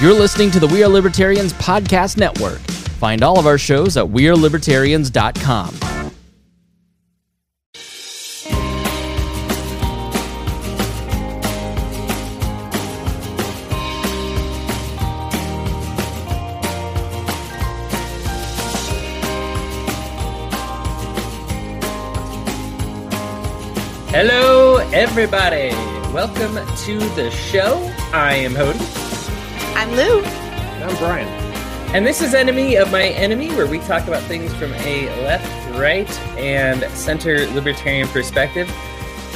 You're listening to the We Are Libertarians Podcast Network. Find all of our shows at WeareLibertarians.com. Hello, everybody. Welcome to the show. I am Hody. I'm Lou. I'm Brian. And this is Enemy of My Enemy, where we talk about things from a left, right, and center libertarian perspective.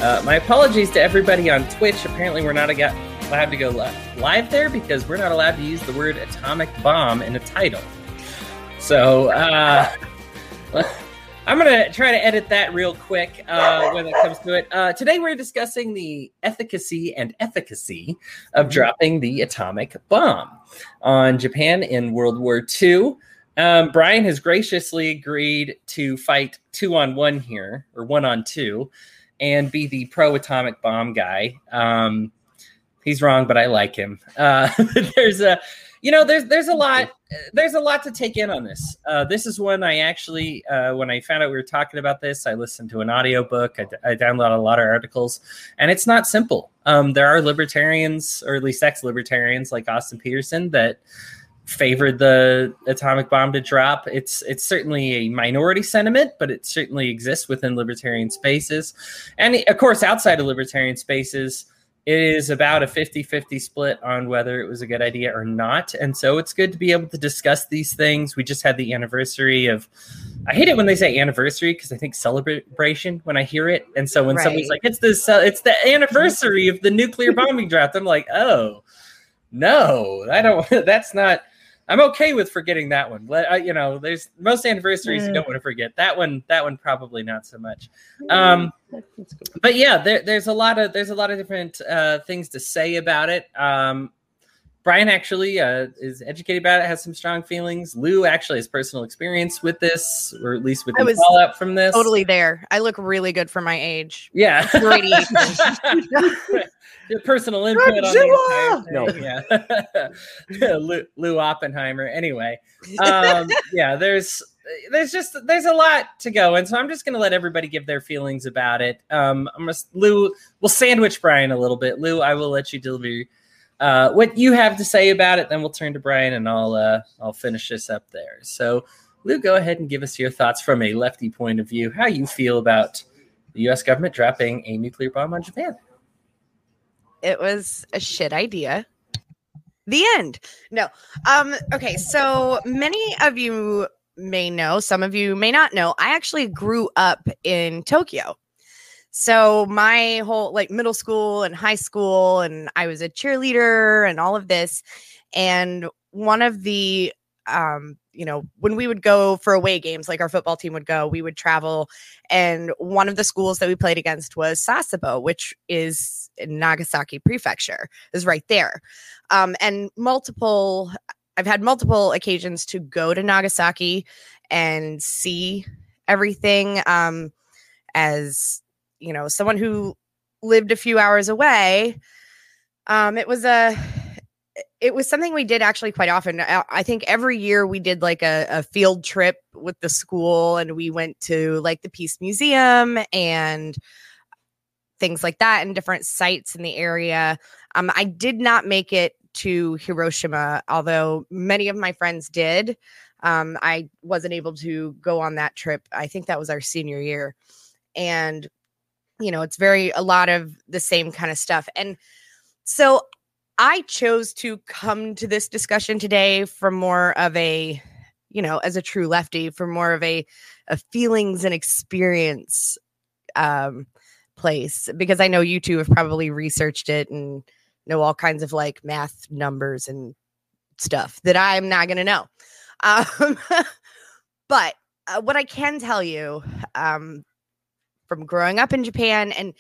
Uh, my apologies to everybody on Twitch. Apparently, we're not allowed to go live there because we're not allowed to use the word atomic bomb in a title. So, uh, I'm going to try to edit that real quick uh, when it comes to it. Uh, today, we're discussing the efficacy and efficacy of dropping the atomic bomb on Japan in World War II. Um, Brian has graciously agreed to fight two on one here, or one on two, and be the pro atomic bomb guy. Um, he's wrong, but I like him. Uh, there's a you know there's there's a lot there's a lot to take in on this. Uh, this is one i actually uh, when i found out we were talking about this i listened to an audiobook. I, I downloaded a lot of articles and it's not simple. Um, there are libertarians or at least ex-libertarians like austin Petersen, that favored the atomic bomb to drop. It's it's certainly a minority sentiment but it certainly exists within libertarian spaces. And of course outside of libertarian spaces it is about a 50-50 split on whether it was a good idea or not. And so it's good to be able to discuss these things. We just had the anniversary of i hate it when they say anniversary because i think celebration when i hear it. And so when right. somebody's like it's the it's the anniversary of the nuclear bombing draft i'm like oh no i don't that's not I'm okay with forgetting that one. Uh, you know, there's most anniversaries you don't want to forget. That one, that one probably not so much. Um, but yeah, there, there's a lot of there's a lot of different uh, things to say about it. Um, Brian actually uh, is educated about it, has some strong feelings. Lou actually has personal experience with this, or at least with the fallout from this. Totally there. I look really good for my age. Yeah, radiation. Your personal input Godzilla! on the no. Yeah, Lou, Lou, Oppenheimer. Anyway, um, yeah, there's there's just there's a lot to go, and so I'm just gonna let everybody give their feelings about it. Um, I'm gonna Lou. We'll sandwich Brian a little bit. Lou, I will let you deliver uh, what you have to say about it. Then we'll turn to Brian, and I'll uh, I'll finish this up there. So, Lou, go ahead and give us your thoughts from a lefty point of view. How you feel about the U.S. government dropping a nuclear bomb on Japan? It was a shit idea. The end. No. Um, okay, so many of you may know, some of you may not know. I actually grew up in Tokyo. So my whole like middle school and high school and I was a cheerleader and all of this and one of the um you know, when we would go for away games, like our football team would go, we would travel. And one of the schools that we played against was Sasebo, which is in Nagasaki Prefecture, is right there. Um, and multiple, I've had multiple occasions to go to Nagasaki and see everything. Um, as you know, someone who lived a few hours away, um, it was a it was something we did actually quite often. I think every year we did like a, a, field trip with the school and we went to like the Peace Museum and things like that and different sites in the area. Um, I did not make it to Hiroshima, although many of my friends did. Um, I wasn't able to go on that trip. I think that was our senior year. And, you know, it's very, a lot of the same kind of stuff. And so I chose to come to this discussion today from more of a, you know, as a true lefty, from more of a, a feelings and experience um, place because I know you two have probably researched it and know all kinds of like math numbers and stuff that I'm not going to know. Um, but uh, what I can tell you um, from growing up in Japan and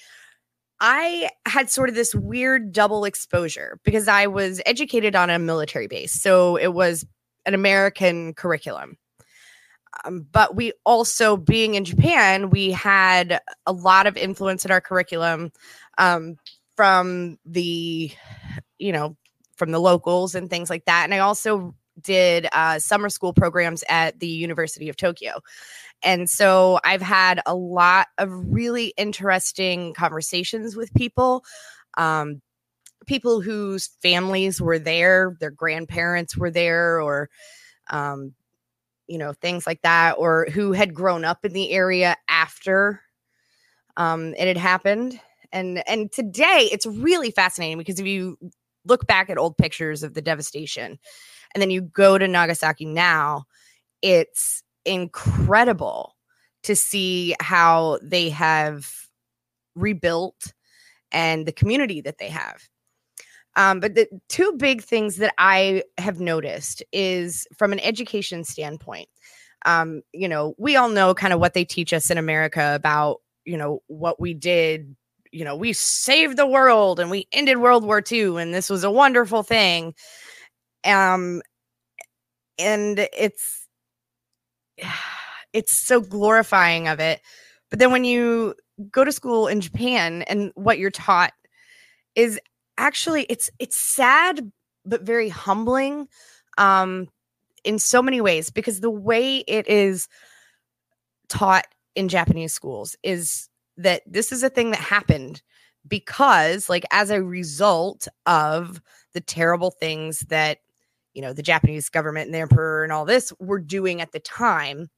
I had sort of this weird double exposure because I was educated on a military base. So it was an American curriculum. Um, but we also, being in Japan, we had a lot of influence in our curriculum um, from the, you know, from the locals and things like that. And I also did uh, summer school programs at the University of Tokyo. And so I've had a lot of really interesting conversations with people. Um, people whose families were there, their grandparents were there, or um, you know, things like that, or who had grown up in the area after um, it had happened. And and today it's really fascinating because if you look back at old pictures of the devastation and then you go to Nagasaki now, it's incredible to see how they have rebuilt and the community that they have. Um, but the two big things that I have noticed is from an education standpoint. Um, you know, we all know kind of what they teach us in America about, you know, what we did. You know, we saved the world and we ended World War II, and this was a wonderful thing. Um, and it's it's so glorifying of it. But then when you go to school in Japan and what you're taught is actually it's it's sad but very humbling um in so many ways because the way it is taught in Japanese schools is that this is a thing that happened because like as a result of the terrible things that you know the Japanese government and the emperor and all this were doing at the time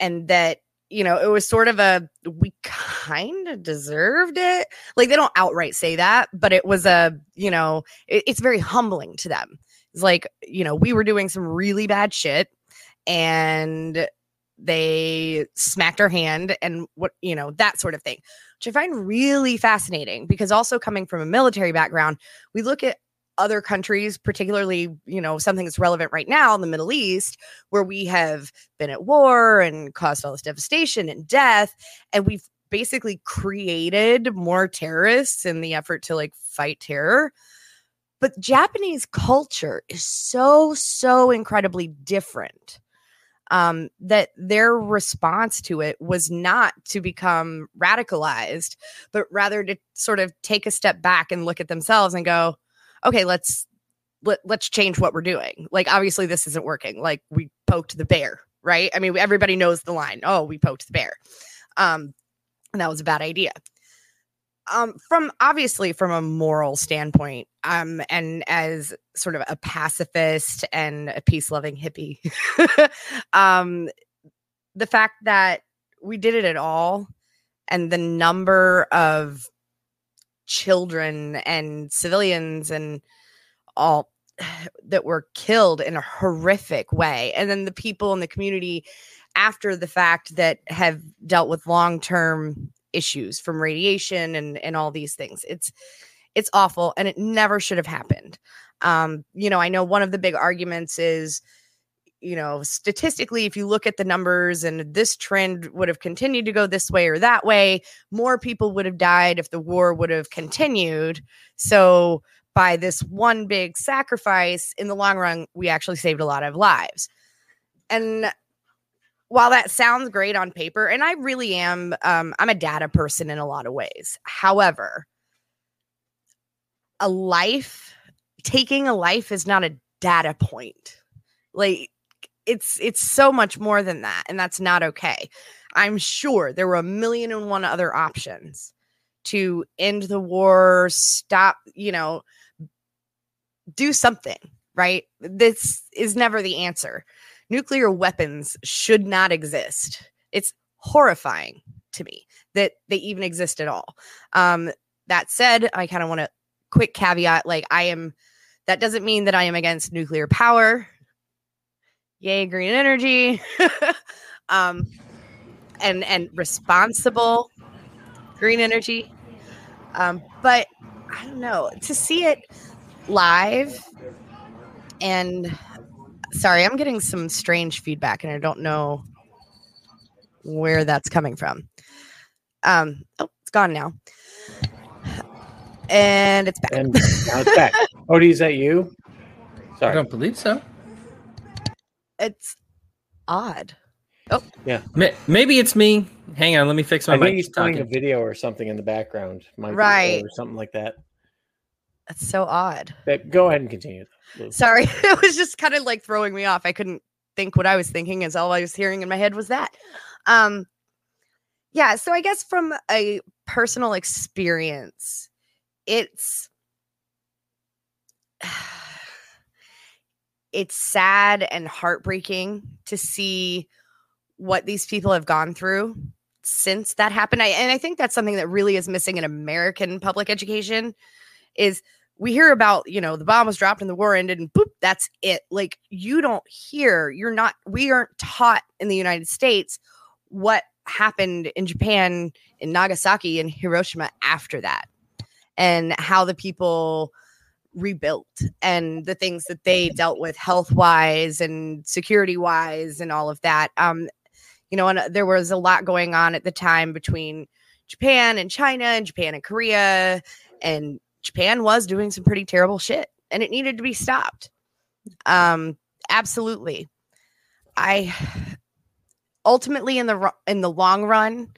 and that you know, it was sort of a we kind of deserved it. Like they don't outright say that, but it was a, you know, it, it's very humbling to them. It's like, you know, we were doing some really bad shit and they smacked our hand and what, you know, that sort of thing, which I find really fascinating because also coming from a military background, we look at other countries, particularly, you know, something that's relevant right now in the Middle East, where we have been at war and caused all this devastation and death. And we've basically created more terrorists in the effort to like fight terror. But Japanese culture is so, so incredibly different um, that their response to it was not to become radicalized, but rather to sort of take a step back and look at themselves and go, okay, let's let, let's change what we're doing. Like obviously this isn't working. Like we poked the bear, right? I mean, everybody knows the line. Oh, we poked the bear. Um and that was a bad idea. Um from obviously from a moral standpoint, um and as sort of a pacifist and a peace-loving hippie, um the fact that we did it at all and the number of children and civilians and all that were killed in a horrific way. And then the people in the community after the fact that have dealt with long-term issues from radiation and and all these things. It's it's awful and it never should have happened. Um, you know, I know one of the big arguments is you know, statistically, if you look at the numbers and this trend would have continued to go this way or that way, more people would have died if the war would have continued. So, by this one big sacrifice, in the long run, we actually saved a lot of lives. And while that sounds great on paper, and I really am, um, I'm a data person in a lot of ways. However, a life, taking a life is not a data point. Like, it's it's so much more than that and that's not okay. I'm sure there were a million and one other options to end the war stop you know do something right? This is never the answer. Nuclear weapons should not exist. It's horrifying to me that they even exist at all. Um that said i kind of want to quick caveat like i am that doesn't mean that i am against nuclear power yay green energy um and and responsible green energy um but i don't know to see it live and sorry i'm getting some strange feedback and i don't know where that's coming from um oh it's gone now and it's back And now it's back. Odie, is that you? sorry I don't believe so. It's odd Oh yeah, Maybe it's me. Hang on, let me fix my I think he's playing a video or something in the background, might Right. or something like that. That's so odd. But go ahead and continue. Lou. Sorry, it was just kind of like throwing me off. I couldn't think what I was thinking, as all I was hearing in my head was that. Um, yeah. So I guess from a personal experience, it's it's sad and heartbreaking to see what these people have gone through since that happened. I, and I think that's something that really is missing in American public education is we hear about, you know, the bomb was dropped and the war ended and boop, that's it. Like you don't hear, you're not, we aren't taught in the United States what happened in Japan, in Nagasaki and Hiroshima after that and how the people rebuilt and the things that they dealt with health wise and security wise and all of that. Um, you know, and uh, there was a lot going on at the time between Japan and China and Japan and Korea. And Japan was doing some pretty terrible shit and it needed to be stopped. Um, absolutely. I ultimately in the in the long run,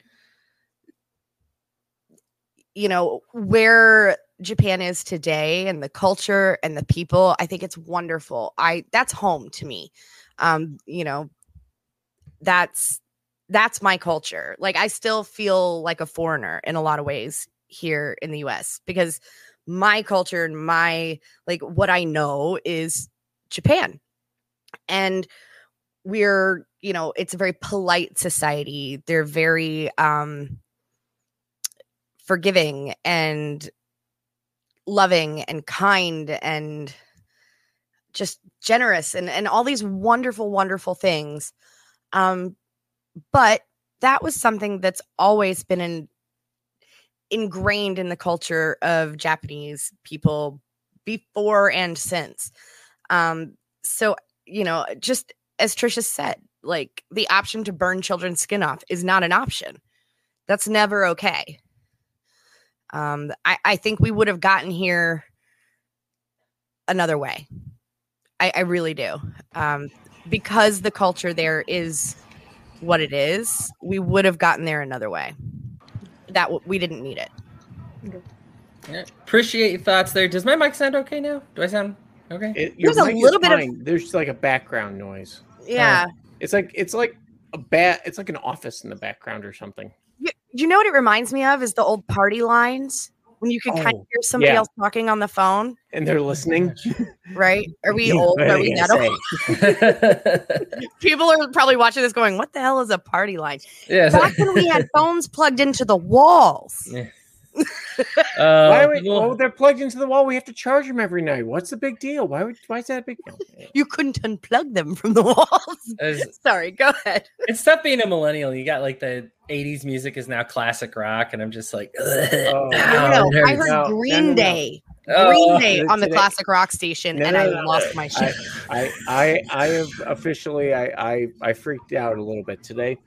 you know, where Japan is today and the culture and the people, I think it's wonderful. I that's home to me. Um, you know, that's that's my culture. Like I still feel like a foreigner in a lot of ways here in the US because my culture and my like what I know is Japan. And we're, you know, it's a very polite society. They're very um forgiving and loving and kind and just generous and and all these wonderful wonderful things um but that was something that's always been in, ingrained in the culture of Japanese people before and since. Um, so, you know, just as Trisha said, like the option to burn children's skin off is not an option. That's never okay. Um, I, I think we would have gotten here another way. I, I really do. Um, because the culture there is what it is, we would have gotten there another way. That w- we didn't need it. Yeah. Appreciate your thoughts there. Does my mic sound okay now? Do I sound okay? It, There's a little bit of- There's like a background noise. Yeah. It's like it's like a bat. It's like an office in the background or something. You, you know what it reminds me of is the old party lines when you could kind of Oh, hear somebody yeah. else talking on the phone, And they're listening. right? Are we old? Are we you gonna? People are probably watching this going, "What the hell is a party line?" yes. Back when we had phones plugged into the walls. Yeah. Uh, why would, well, oh, they're plugged into the wall. We have to charge them every night. What's the big deal? Why would why is that a big deal? You couldn't unplug them from the walls. it's, Sorry, go ahead. it's tough being a millennial. You got like the 80s music is now classic rock, and I'm just like, Oh. No, oh, no, I heard No, no, Green no, no. Day. Oh, Green Day on the today- classic rock station, No, and no, I no, no. lost my shit. I, I I have officially I, I I freaked out a little bit today.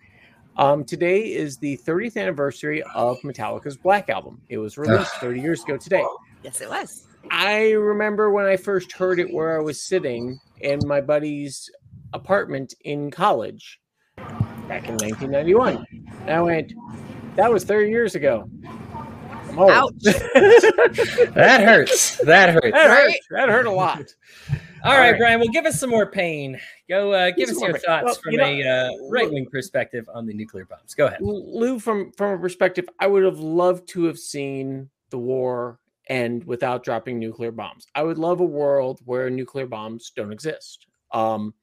Um, today is the 30th anniversary of Metallica's Black Album. It was released 30 years ago today. yes, it was. I remember when I first heard it where I was sitting in my buddy's apartment in college back in 1991. And I went, that was 30 years ago. Ouch. that hurts. That hurts. That hurt. That hurt a lot. All All right, right. Brian. Well, give us some more pain. Go. Uh, give Some us your pain. thoughts Well, from you know, a uh, right wing perspective on the nuclear bombs. Go ahead. Lou, from from a perspective, I would have loved to have seen the war end without dropping nuclear bombs. I would love a world where nuclear bombs don't exist. Um,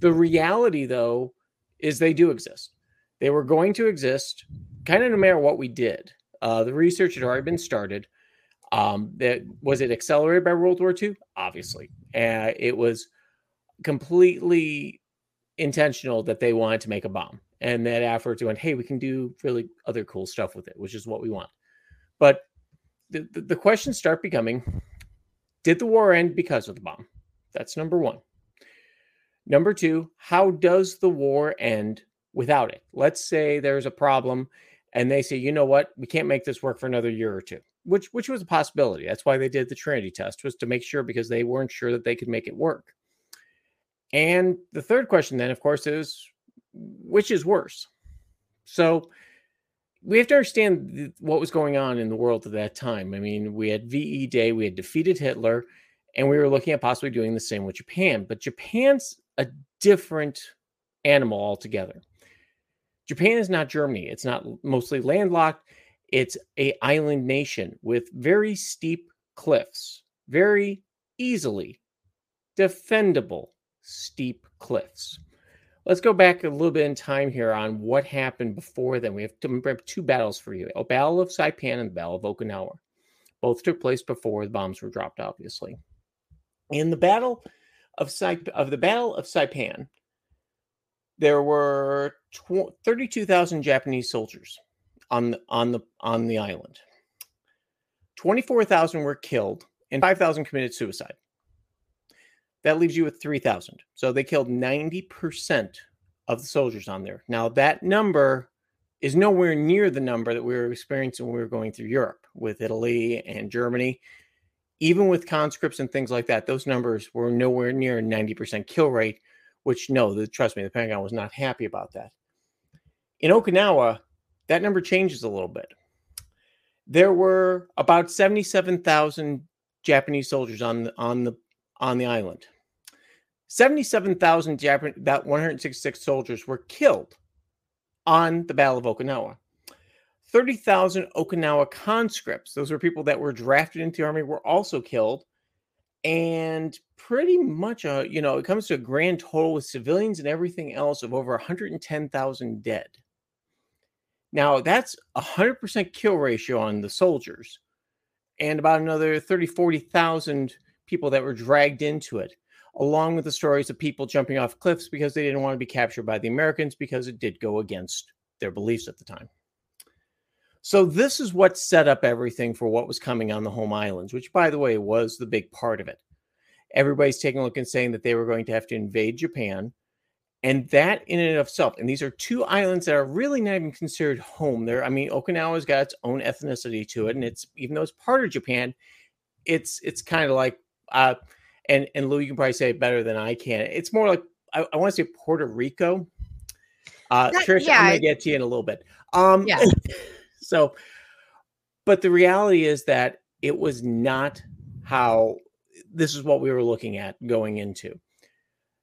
the reality, though, is they do exist. They were going to exist, kind of no matter what we did. Uh, the research had already been started. Um, that was it accelerated by World War II? Obviously, uh, it was completely intentional that they wanted to make a bomb and that afterwards went, hey, we can do really other cool stuff with it, which is what we want. But the, the, the questions start becoming did the war end because of the bomb? That's number one. Number two, how does the war end without it? Let's say there's a problem and they say, you know what, we can't make this work for another year or two, which which was a possibility. That's why they did the Trinity test, was to make sure because they weren't sure that they could make it work. And the third question, then, of course, is which is worse? So, we have to understand what was going on in the world at that time. I mean, we had VE Day, we had defeated Hitler, and we were looking at possibly doing the same with Japan. But Japan's a different animal altogether. Japan is not Germany. It's not mostly landlocked. It's a island nation with very steep cliffs, very easily defendable steep cliffs. Let's go back a little bit in time here on what happened before then. We have, have two battles for you: a battle of Saipan and the battle of Okinawa. Both took place before the bombs were dropped, obviously. In the battle of Saip, of the battle of Saipan, there were tw- 32,000 Japanese soldiers on on the on the island. 24,000 were killed and 5,000 committed suicide. That leaves you with 3,000. So they killed 90% of the soldiers on there. Now that number is nowhere near the number that we were experiencing when we were going through Europe with Italy and Germany. Even with conscripts and things like that, those numbers were nowhere near a 90% kill rate, which no, the, trust me, the Pentagon was not happy about that. In Okinawa, that number changes a little bit. There were about 77,000 Japanese soldiers on the, on the on the island. 77,000 Japan about 166 soldiers were killed on the Battle of Okinawa. 30,000 Okinawa conscripts, those were people that were drafted into the army, were also killed. And pretty much, a, you know, it comes to a grand total with civilians and everything else of over 110,000 dead. Now, that's a 100% kill ratio on the soldiers and about another 30, 40,000 people that were dragged into it, along with the stories of people jumping off cliffs because they didn't want to be captured by the Americans because it did go against their beliefs at the time. So, this is what set up everything for what was coming on the home islands, which, by the way, was the big part of it. Everybody's taking a look and saying that they were going to have to invade Japan and that in and of itself, and these are two islands that are really not even considered home. There, I mean, Okinawa's got its own ethnicity to it, and it's even though it's part of Japan, it's it's kind of like uh and and Lou, you can probably say it better than I can. It's more like I, I want to say Puerto Rico. Uh that, Trish, yeah, I'm gonna get to you in a little bit. Um yeah. so but the reality is that it was not how this is what we were looking at going into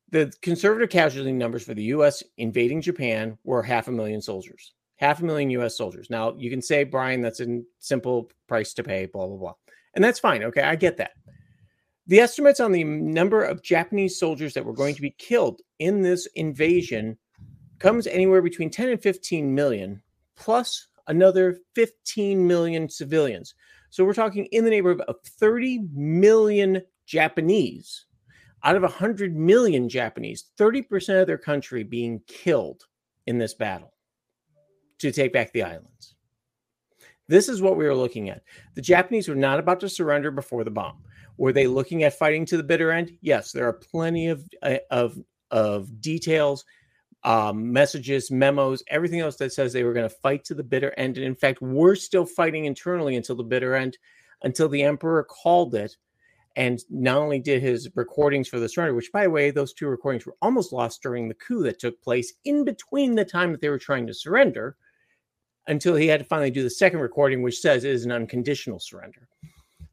the conservative casualty numbers for the U.S. invading Japan were half a million soldiers, half a million U.S. soldiers. Now you can say, Brian, that's a simple price to pay, blah blah blah, and that's fine. Okay, I get that. The estimates on the number of Japanese soldiers that were going to be killed in this invasion comes anywhere between 10 and 15 million, plus another 15 million civilians. So we're talking in the neighborhood of 30 million Japanese out of 100 million Japanese, 30% of their country being killed in this battle to take back the islands. This is what we were looking at. The Japanese were not about to surrender before the bomb. Were they looking at fighting to the bitter end? Yes, there are plenty of uh, of of details, um, messages, memos, everything else that says they were going to fight to the bitter end. And in fact, we're still fighting internally until the bitter end, until the emperor called it and not only did his recordings for the surrender, which by the way, those two recordings were almost lost during the coup that took place in between the time that they were trying to surrender, until he had to finally do the second recording, which says it is an unconditional surrender.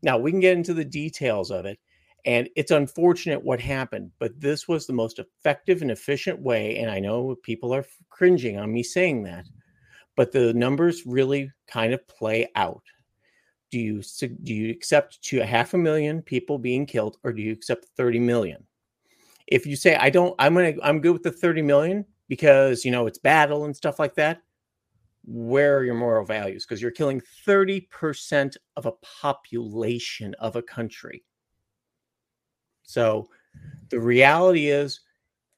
Now we can get into the details of it, and it's unfortunate what happened, but this was the most effective and efficient way. And I know people are cringing on me saying that, but the numbers really kind of play out do you do you accept to a half a million people being killed or do you accept 30 million? If you say i don't i'm gonna i'm good with the 30 million because you know it's battle and stuff like that where are your moral values? Because you're killing 30% of a population of a country. So the reality is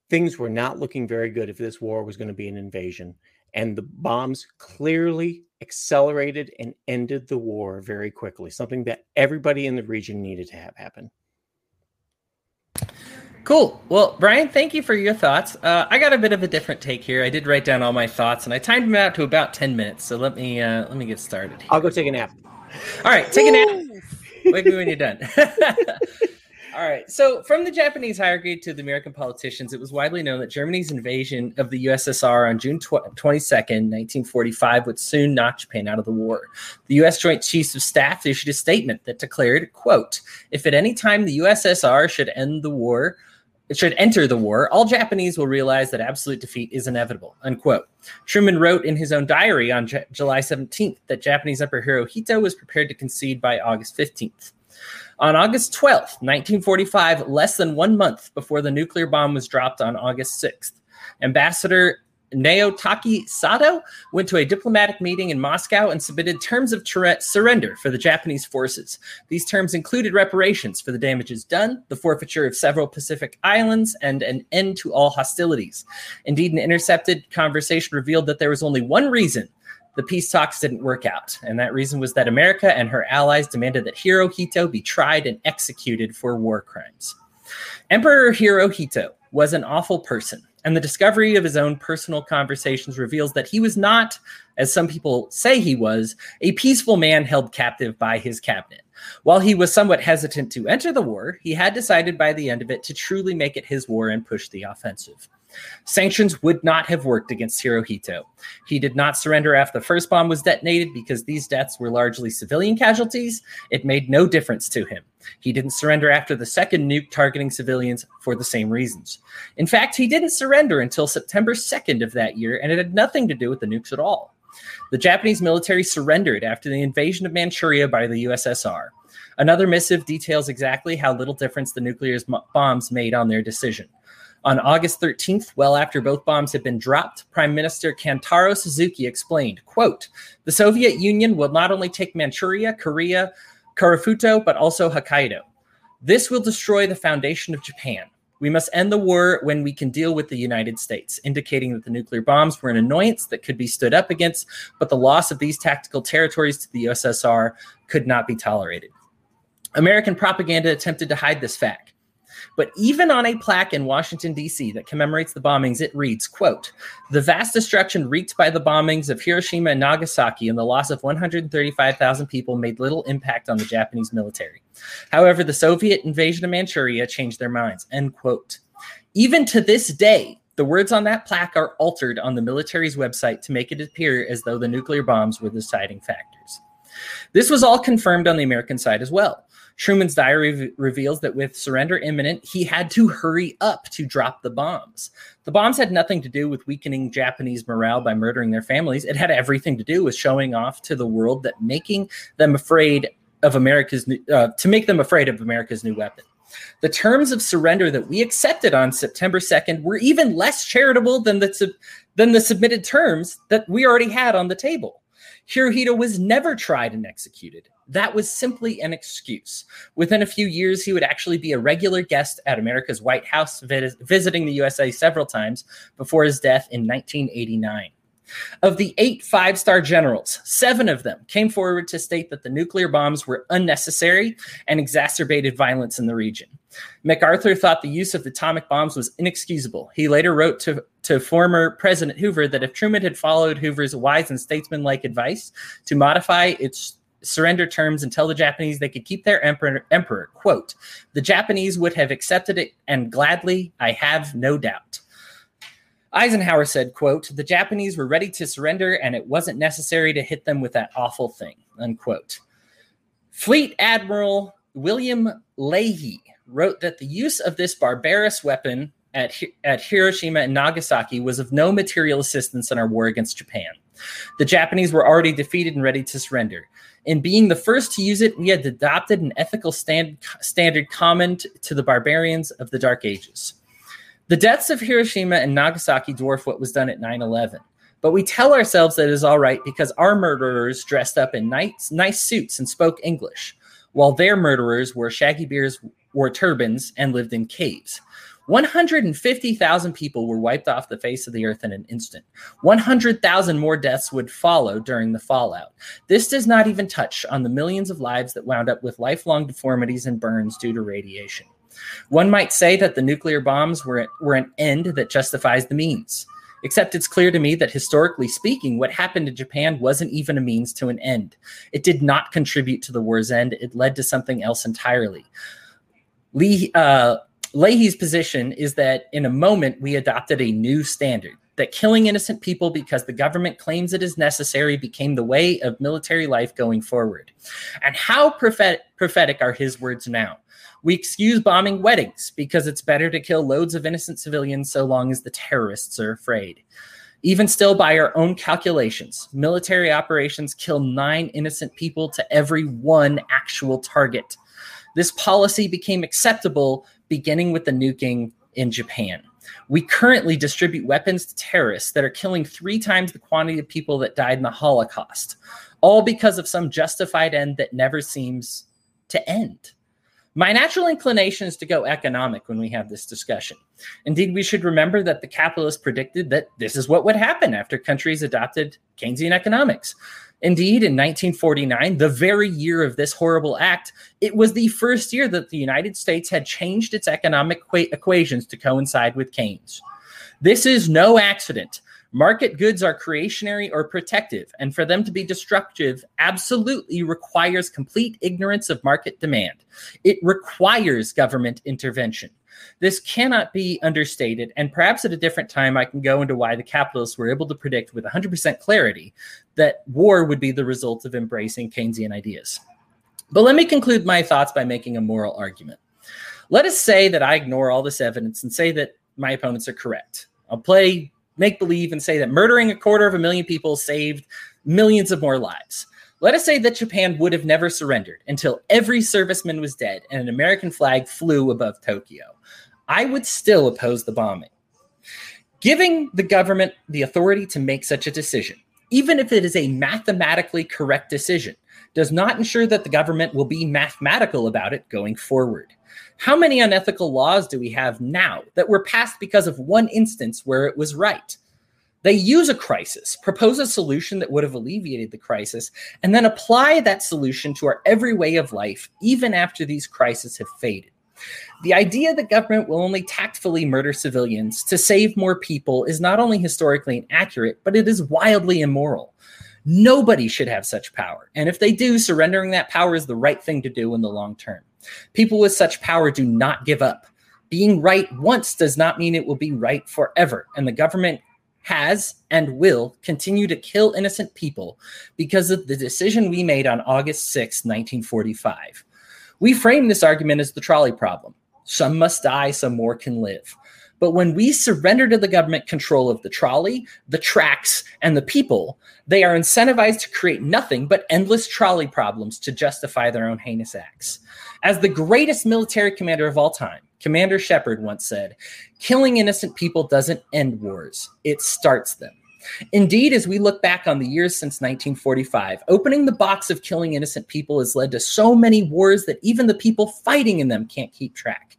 things were not looking very good if this war was going to be an invasion and the bombs clearly accelerated and ended the war very quickly, something that everybody in the region needed to have happen. Cool. Well, Brian, thank you for your thoughts. Uh, I got a bit of a different take here. I did write down all my thoughts, and I timed them out to about ten minutes. So let me uh, let me get started. Here. I'll go take a nap. All right, take a nap. Wake me when you're done. All right. So, from the Japanese hierarchy to the American politicians, it was widely known that Germany's invasion of the USSR on June tw- 22nd, 1945, would soon knock Japan out of the war. The U.S. Joint Chiefs of Staff issued a statement that declared, quote, if at any time the USSR should end the war, should enter the war, all Japanese will realize that absolute defeat is inevitable. Unquote. Truman wrote in his own diary on J- July 17th that Japanese Emperor Hirohito was prepared to concede by August 15th. On August 12th, 1945, less than one month before the nuclear bomb was dropped on August 6th, Ambassador Naotake Sato went to a diplomatic meeting in Moscow and submitted terms of tur- surrender for the Japanese forces. These terms included reparations for the damages done, the forfeiture of several Pacific islands, and an end to all hostilities. Indeed, an intercepted conversation revealed that there was only one reason the peace talks didn't work out, and that reason was that America and her allies demanded that Hirohito be tried and executed for war crimes. Emperor Hirohito was an awful person and the discovery of his own personal conversations reveals that he was not, as some people say he was, a peaceful man held captive by his cabinet. While he was somewhat hesitant to enter the war, he had decided by the end of it to truly make it his war and push the offensive. Sanctions would not have worked against Hirohito. He did not surrender after the first bomb was detonated because these deaths were largely civilian casualties. It made no difference to him. He didn't surrender after the second nuke targeting civilians for the same reasons. In fact, he didn't surrender until September 2nd of that year, and it had nothing to do with the nukes at all. The Japanese military surrendered after the invasion of Manchuria by the USSR. Another missive details exactly how little difference the nuclear bombs made on their decision. On August 13th, well after both bombs had been dropped, Prime Minister Kantaro Suzuki explained, quote, the Soviet Union will not only take Manchuria, Korea, Karafuto, but also Hokkaido. This will destroy the foundation of Japan. We must end the war when we can deal with the United States, indicating that the nuclear bombs were an annoyance that could be stood up against, but the loss of these tactical territories to the USSR could not be tolerated. American propaganda attempted to hide this fact. But even on a plaque in Washington, D.C. that commemorates the bombings, it reads, quote, the vast destruction wreaked by the bombings of Hiroshima and Nagasaki and the loss of 135,000 people made little impact on the Japanese military. However, the Soviet invasion of Manchuria changed their minds, end quote. Even to this day, the words on that plaque are altered on the military's website to make it appear as though the nuclear bombs were the deciding factors. This was all confirmed on the American side as well. Truman's diary re- reveals that with surrender imminent, he had to hurry up to drop the bombs. The bombs had nothing to do with weakening Japanese morale by murdering their families. It had everything to do with showing off to the world that making them afraid of America's new, uh, to make them afraid of America's new weapon. The terms of surrender that we accepted on September 2nd were even less charitable than the, than the submitted terms that we already had on the table. Hirohito was never tried and executed. That was simply an excuse. Within a few years, he would actually be a regular guest at America's White House, visiting the USA several times before his death in 1989. Of the eight five star generals, seven of them came forward to state that the nuclear bombs were unnecessary and exacerbated violence in the region. MacArthur thought the use of atomic bombs was inexcusable. He later wrote to, to former President Hoover that if Truman had followed Hoover's wise and statesmanlike advice to modify its surrender terms and tell the Japanese they could keep their emperor, emperor. Quote, the Japanese would have accepted it and gladly, I have no doubt. Eisenhower said, quote, the Japanese were ready to surrender and it wasn't necessary to hit them with that awful thing, unquote. Fleet Admiral William Leahy wrote that the use of this barbarous weapon at, at Hiroshima and Nagasaki was of no material assistance in our war against Japan. The Japanese were already defeated and ready to surrender. In being the first to use it, we had adopted an ethical stand, standard common to the barbarians of the Dark Ages. The deaths of Hiroshima and Nagasaki dwarf what was done at 9 11. But we tell ourselves that it is all right because our murderers dressed up in nice, nice suits and spoke English, while their murderers wore shaggy beards, wore turbans, and lived in caves. 150,000 people were wiped off the face of the earth in an instant. 100,000 more deaths would follow during the fallout. This does not even touch on the millions of lives that wound up with lifelong deformities and burns due to radiation. One might say that the nuclear bombs were, were an end that justifies the means. Except it's clear to me that historically speaking, what happened in Japan wasn't even a means to an end. It did not contribute to the war's end, it led to something else entirely. Lee uh, Leahy's position is that in a moment we adopted a new standard that killing innocent people because the government claims it is necessary became the way of military life going forward. And how prophet- prophetic are his words now? We excuse bombing weddings because it's better to kill loads of innocent civilians so long as the terrorists are afraid. Even still, by our own calculations, military operations kill nine innocent people to every one actual target. This policy became acceptable beginning with the nuking in Japan. We currently distribute weapons to terrorists that are killing three times the quantity of people that died in the Holocaust, all because of some justified end that never seems to end. My natural inclination is to go economic when we have this discussion. Indeed, we should remember that the capitalists predicted that this is what would happen after countries adopted Keynesian economics. Indeed, in 1949, the very year of this horrible act, it was the first year that the United States had changed its economic equations to coincide with Keynes. This is no accident. Market goods are creationary or protective, and for them to be destructive absolutely requires complete ignorance of market demand. It requires government intervention. This cannot be understated, and perhaps at a different time, I can go into why the capitalists were able to predict with 100% clarity that war would be the result of embracing Keynesian ideas. But let me conclude my thoughts by making a moral argument. Let us say that I ignore all this evidence and say that my opponents are correct. I'll play make believe and say that murdering a quarter of a million people saved millions of more lives. Let us say that Japan would have never surrendered until every serviceman was dead and an American flag flew above Tokyo. I would still oppose the bombing. Giving the government the authority to make such a decision, even if it is a mathematically correct decision, does not ensure that the government will be mathematical about it going forward. How many unethical laws do we have now that were passed because of one instance where it was right? They use a crisis, propose a solution that would have alleviated the crisis, and then apply that solution to our every way of life, even after these crises have faded. The idea that government will only tactfully murder civilians to save more people is not only historically inaccurate, but it is wildly immoral. Nobody should have such power. And if they do, surrendering that power is the right thing to do in the long term. People with such power do not give up. Being right once does not mean it will be right forever. And the government has and will continue to kill innocent people because of the decision we made on August 6, 1945. We frame this argument as the trolley problem. Some must die, some more can live. But when we surrender to the government control of the trolley, the tracks, and the people, they are incentivized to create nothing but endless trolley problems to justify their own heinous acts. As the greatest military commander of all time, Commander Shepard once said, Killing innocent people doesn't end wars, it starts them. Indeed, as we look back on the years since 1945, opening the box of killing innocent people has led to so many wars that even the people fighting in them can't keep track.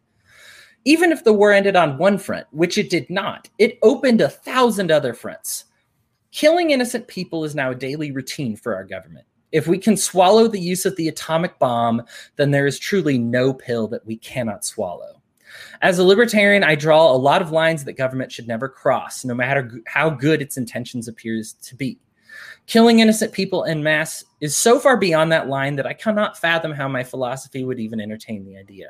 Even if the war ended on one front, which it did not, it opened a thousand other fronts. Killing innocent people is now a daily routine for our government. If we can swallow the use of the atomic bomb, then there is truly no pill that we cannot swallow. As a libertarian, I draw a lot of lines that government should never cross, no matter how good its intentions appears to be. Killing innocent people en masse is so far beyond that line that I cannot fathom how my philosophy would even entertain the idea.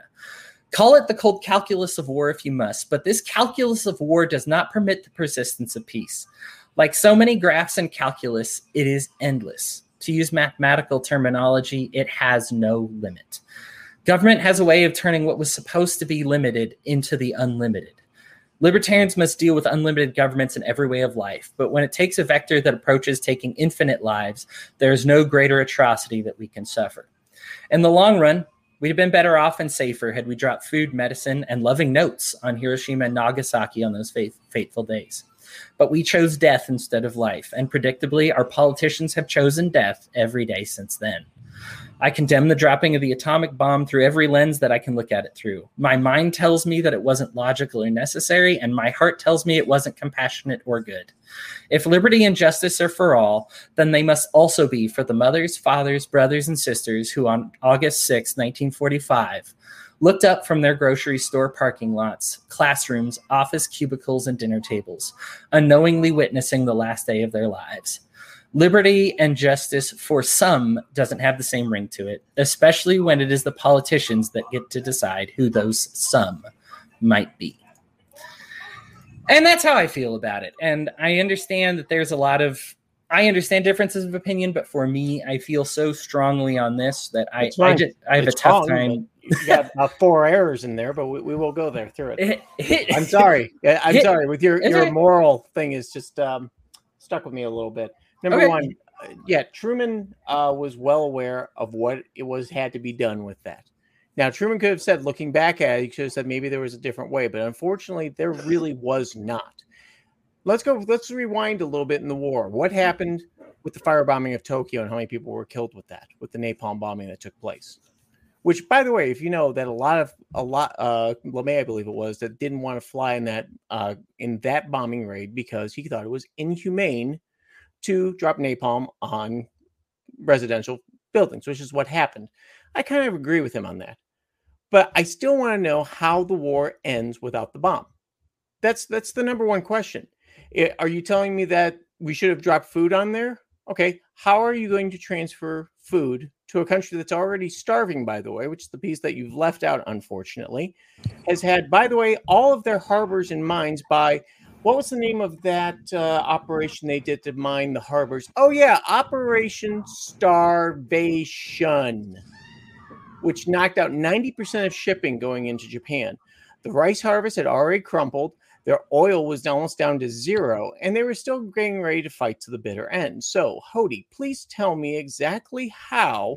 Call it the cold calculus of war if you must, but this calculus of war does not permit the persistence of peace. Like so many graphs in calculus, it is endless. To use mathematical terminology, it has no limit. Government has a way of turning what was supposed to be limited into the unlimited. Libertarians must deal with unlimited governments in every way of life, but when it takes a vector that approaches taking infinite lives, there is no greater atrocity that we can suffer. In the long run, We'd have been better off and safer had we dropped food, medicine, and loving notes on Hiroshima and Nagasaki on those faith- fateful days. But we chose death instead of life, and predictably, our politicians have chosen death every day since then. I condemn the dropping of the atomic bomb through every lens that I can look at it through. My mind tells me that it wasn't logical or necessary, and my heart tells me it wasn't compassionate or good. If liberty and justice are for all, then they must also be for the mothers, fathers, brothers, and sisters who, on August 6, 1945, looked up from their grocery store parking lots, classrooms, office cubicles, and dinner tables, unknowingly witnessing the last day of their lives. Liberty and justice for some doesn't have the same ring to it, especially when it is the politicians that get to decide who those some might be. And that's how I feel about it. And I understand that there's a lot of I understand differences of opinion, but for me, I feel so strongly on this that I I, just, I have it's a tough wrong, time. You got about four errors in there, but we, we will go there through it. I'm sorry. I'm sorry. With your your moral thing is just um, stuck with me a little bit. Number Okay. one, yeah, Truman uh, was well aware of what it was had to be done with that. Now, Truman could have said, looking back at it, he could have said maybe there was a different way, but unfortunately, there really was not. Let's go. Let's rewind a little bit in the war. What happened with the firebombing of Tokyo and how many people were killed with that, with the napalm bombing that took place? Which, by the way, if you know that a lot of a lot, uh, LeMay, I believe it was, that didn't want to fly in that uh, in that bombing raid because he thought it was inhumane to drop napalm on residential buildings, which is what happened. I kind of agree with him on that, but I still want to know how the war ends without the bomb. That's that's the number one question. I- Are you telling me that we should have dropped food on there? Okay, how are you going to transfer food to a country that's already starving, by the way, which is the piece that you've left out, unfortunately, has had, by the way, all of their harbors and mines by what was the name of that uh, operation they did to mine the harbors? Oh, yeah, Operation Starvation, which knocked out 90% of shipping going into Japan. The rice harvest had already crumpled. Their oil was almost down to zero, and they were still getting ready to fight to the bitter end. So, Hody, please tell me exactly how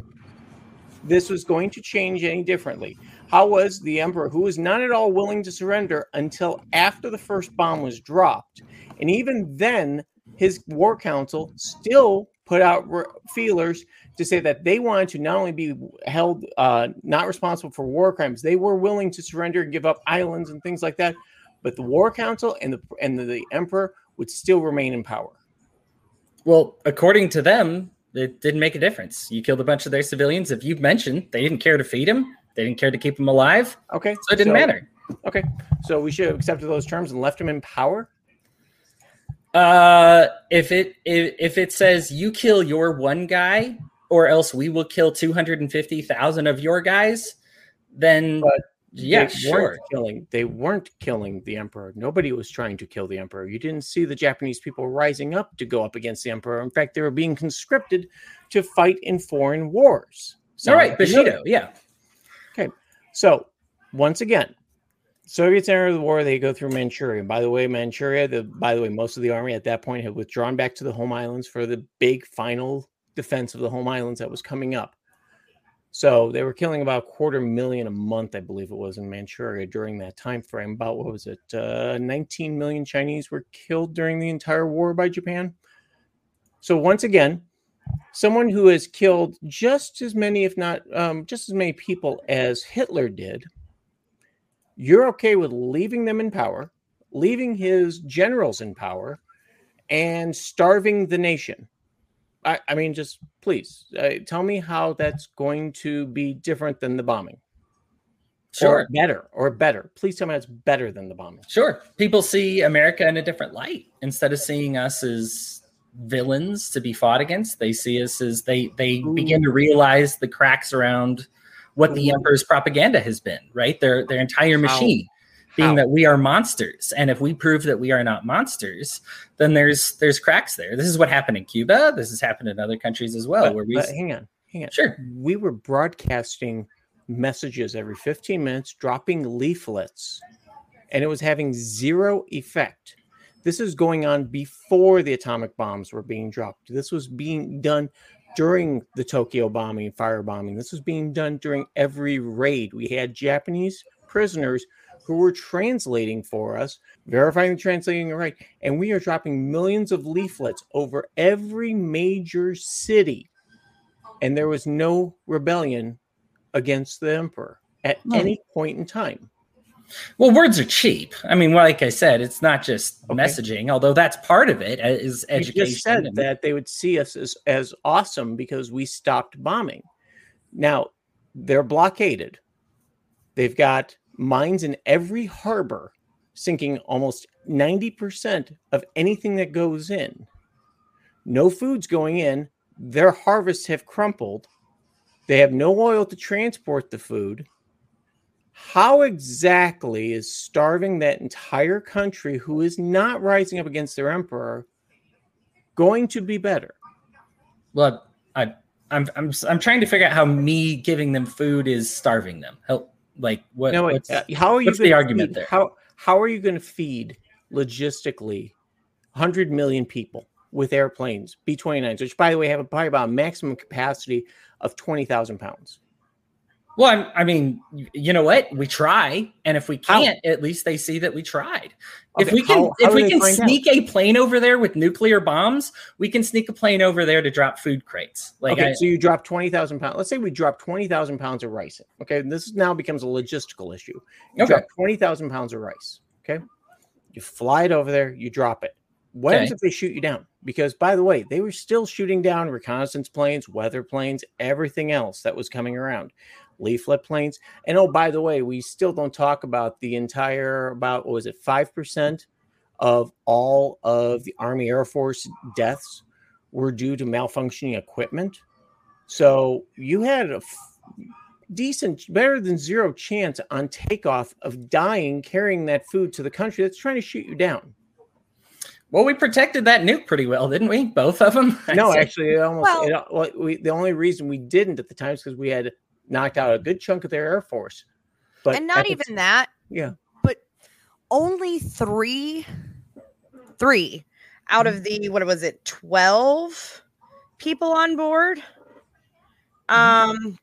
this was going to change any differently. How was the emperor, who was not at all willing to surrender until after the first bomb was dropped, and even then, his war council still put out re- feelers to say that they wanted to not only be held uh, not responsible for war crimes, they were willing to surrender and give up islands and things like that. But the war council and the and the, the emperor would still remain in power. Well, according to them, it didn't make a difference. You killed a bunch of their civilians. If you've mentioned they didn't care to feed them, they didn't care to keep him alive, Okay, so it didn't matter. Okay, so we should have accepted those terms and left him in power. Uh, if it if, if it says you kill your one guy, or else we will kill two hundred and fifty thousand of your guys, then But yeah, they sure. weren't killing. They weren't killing the emperor. Nobody was trying to kill the emperor. You didn't see the Japanese people rising up to go up against the emperor. In fact, they were being conscripted to fight in foreign wars. All right. Bushido. Yeah, So once again, Soviets enter the war. They go through Manchuria. By the way, Manchuria. The by the way, most of the army at that point had withdrawn back to the home islands for the big final defense of the home islands that was coming up. So they were killing about a quarter million a month, I believe it was, in Manchuria during that time frame. About what was it? Uh, 19 million Chinese were killed during the entire war by Japan. So once again, someone who has killed just as many, if not um, just as many people as Hitler did, you're okay with leaving them in power, leaving his generals in power, and starving the nation. I, I mean, just please uh, tell me how that's going to be different than the bombing. sure. Or better, or better. Please tell me that's better than the bombing. Sure. People see America in a different light. Instead of seeing us as villains to be fought against, they see us as they they begin to realize the cracks around what the emperor's propaganda has been, right? Their their entire How? machine being How? that we are monsters. And if we prove that we are not monsters, then there's there's cracks there. This is what happened in Cuba. This has happened in other countries as well, But- where we but hang on, hang on. sure. we were broadcasting messages every 15 minutes, dropping leaflets, and it was having zero effect. This is going on before the atomic bombs were being dropped. This was being done during the Tokyo bombing, firebombing. This was being done during every raid. We had Japanese prisoners who were translating for us, verifying the translating right, and we are dropping millions of leaflets over every major city and there was no rebellion against the emperor at No. any point in time. Well, words are cheap. I mean, like I said, it's not just Okay. messaging, although that's part of it uh, is You education. just said and- that they would see us as, as awesome because we stopped bombing. Now they're blockaded. They've got mines in every harbor, sinking almost 90% of anything that goes in. No food's going in. Their harvests have crumpled. They have no oil to transport the food. How exactly is starving that entire country who is not rising up against their emperor going to be better? Well, I, I'm I'm I'm trying to figure out how me giving them food is starving them. Help, like what? No, what's, uh, how are you what's the argument feed- there? How how are you going to feed logistically 100 million people with airplanes, B 29s, which by the way have a, probably about a maximum capacity of 20,000 pounds? Well, I'm, I mean, you know what? We try, and if we can't, at least they see that we tried. if we can, how- how if we can find out? sneak a plane over there with nuclear bombs, we can sneak a plane over there to drop food crates. Like, okay, I, so you drop 20,000 pounds. Let's say we drop 20,000 pounds of rice. Okay, this now becomes a logistical issue. You Okay. drop 20,000 pounds of rice. Okay, you fly it over there, you drop it. What Okay. if they shoot you down? Because by the way, they were still shooting down reconnaissance planes, weather planes, everything else that was coming around, leaflet planes. And oh, by the way, we still don't talk about the entire about what was it five percent of all of the Army Air Force deaths were due to malfunctioning equipment. So you had a f- decent, better than zero chance on takeoff of dying carrying that food to the country that's trying to shoot you down. well, we protected that nuke pretty well, didn't we? Both of them. No, I'd say. actually, it almost Well- it, uh, well, we, the only reason we didn't at the time is because we had knocked out a good chunk of their air force. But and not even that. yeah, But Only three, three out of the what was it, twelve people on board. Um,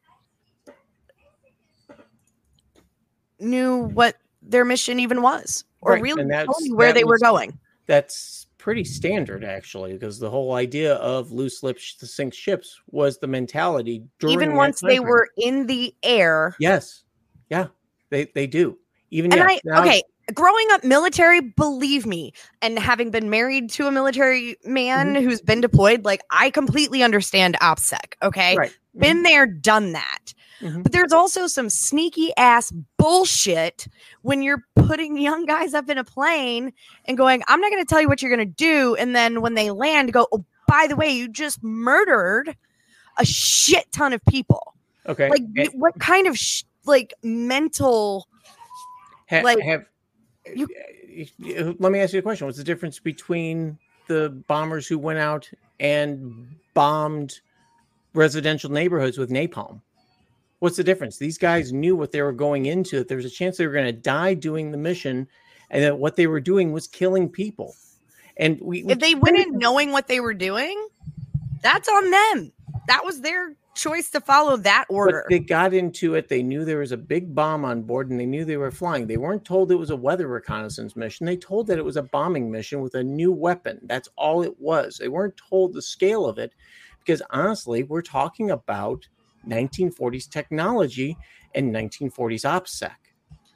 knew what their mission even was, or Right, really told me where that they were going. that's pretty standard actually, because the whole idea of loose lips to sink ships was the mentality. During Even once they were in the air. Yes, yeah, they they do. Even And yeah, I okay, growing up military, believe me, and having been married to a military man Mm-hmm. who's been deployed, like I completely understand OPSEC. Okay, right. been there, done that. Mhm. But there's also some sneaky ass bullshit when you're putting young guys up in a plane and going, I'm not going to tell you what you're going to do. And then when they land, go, oh, by the way, you just murdered a shit ton of people. Okay, Like, and what kind of sh- like mental? ha- like, have you- uh, let me ask you a question. What's the difference between the bombers who went out and bombed residential neighborhoods with napalm? What's the difference? These guys knew what they were going into. That there was a chance they were going to die doing the mission, and that what they were doing was killing people. And we, we If they went in knowing what they were doing, that's on them. That was their choice to follow that order. But they got into it. They knew there was a big bomb on board and they knew they were flying. They weren't told it was a weather reconnaissance mission. They told that it was a bombing mission with a new weapon. That's all it was. They weren't told the scale of it because honestly, we're talking about 1940s technology and 1940s OPSEC.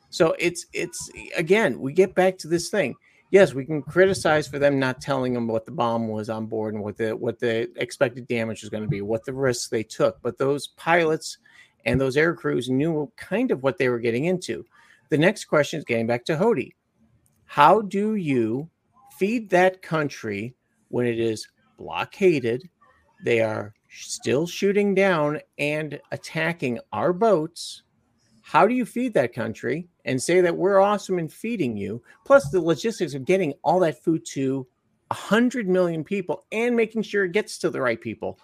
So it's it's again, we get back to this thing. Yes, we can criticize for them not telling them what the bomb was on board and what the what the expected damage was going to be, what the risks they took. But those pilots and those air crews knew kind of what they were getting into. The next question is getting back to Hody. How do you feed that country when it is blockaded? They are still shooting down and attacking our boats. How do you feed that country and say that we're awesome in feeding you? Plus, the logistics of getting all that food to 100 million people and making sure it gets to the right people.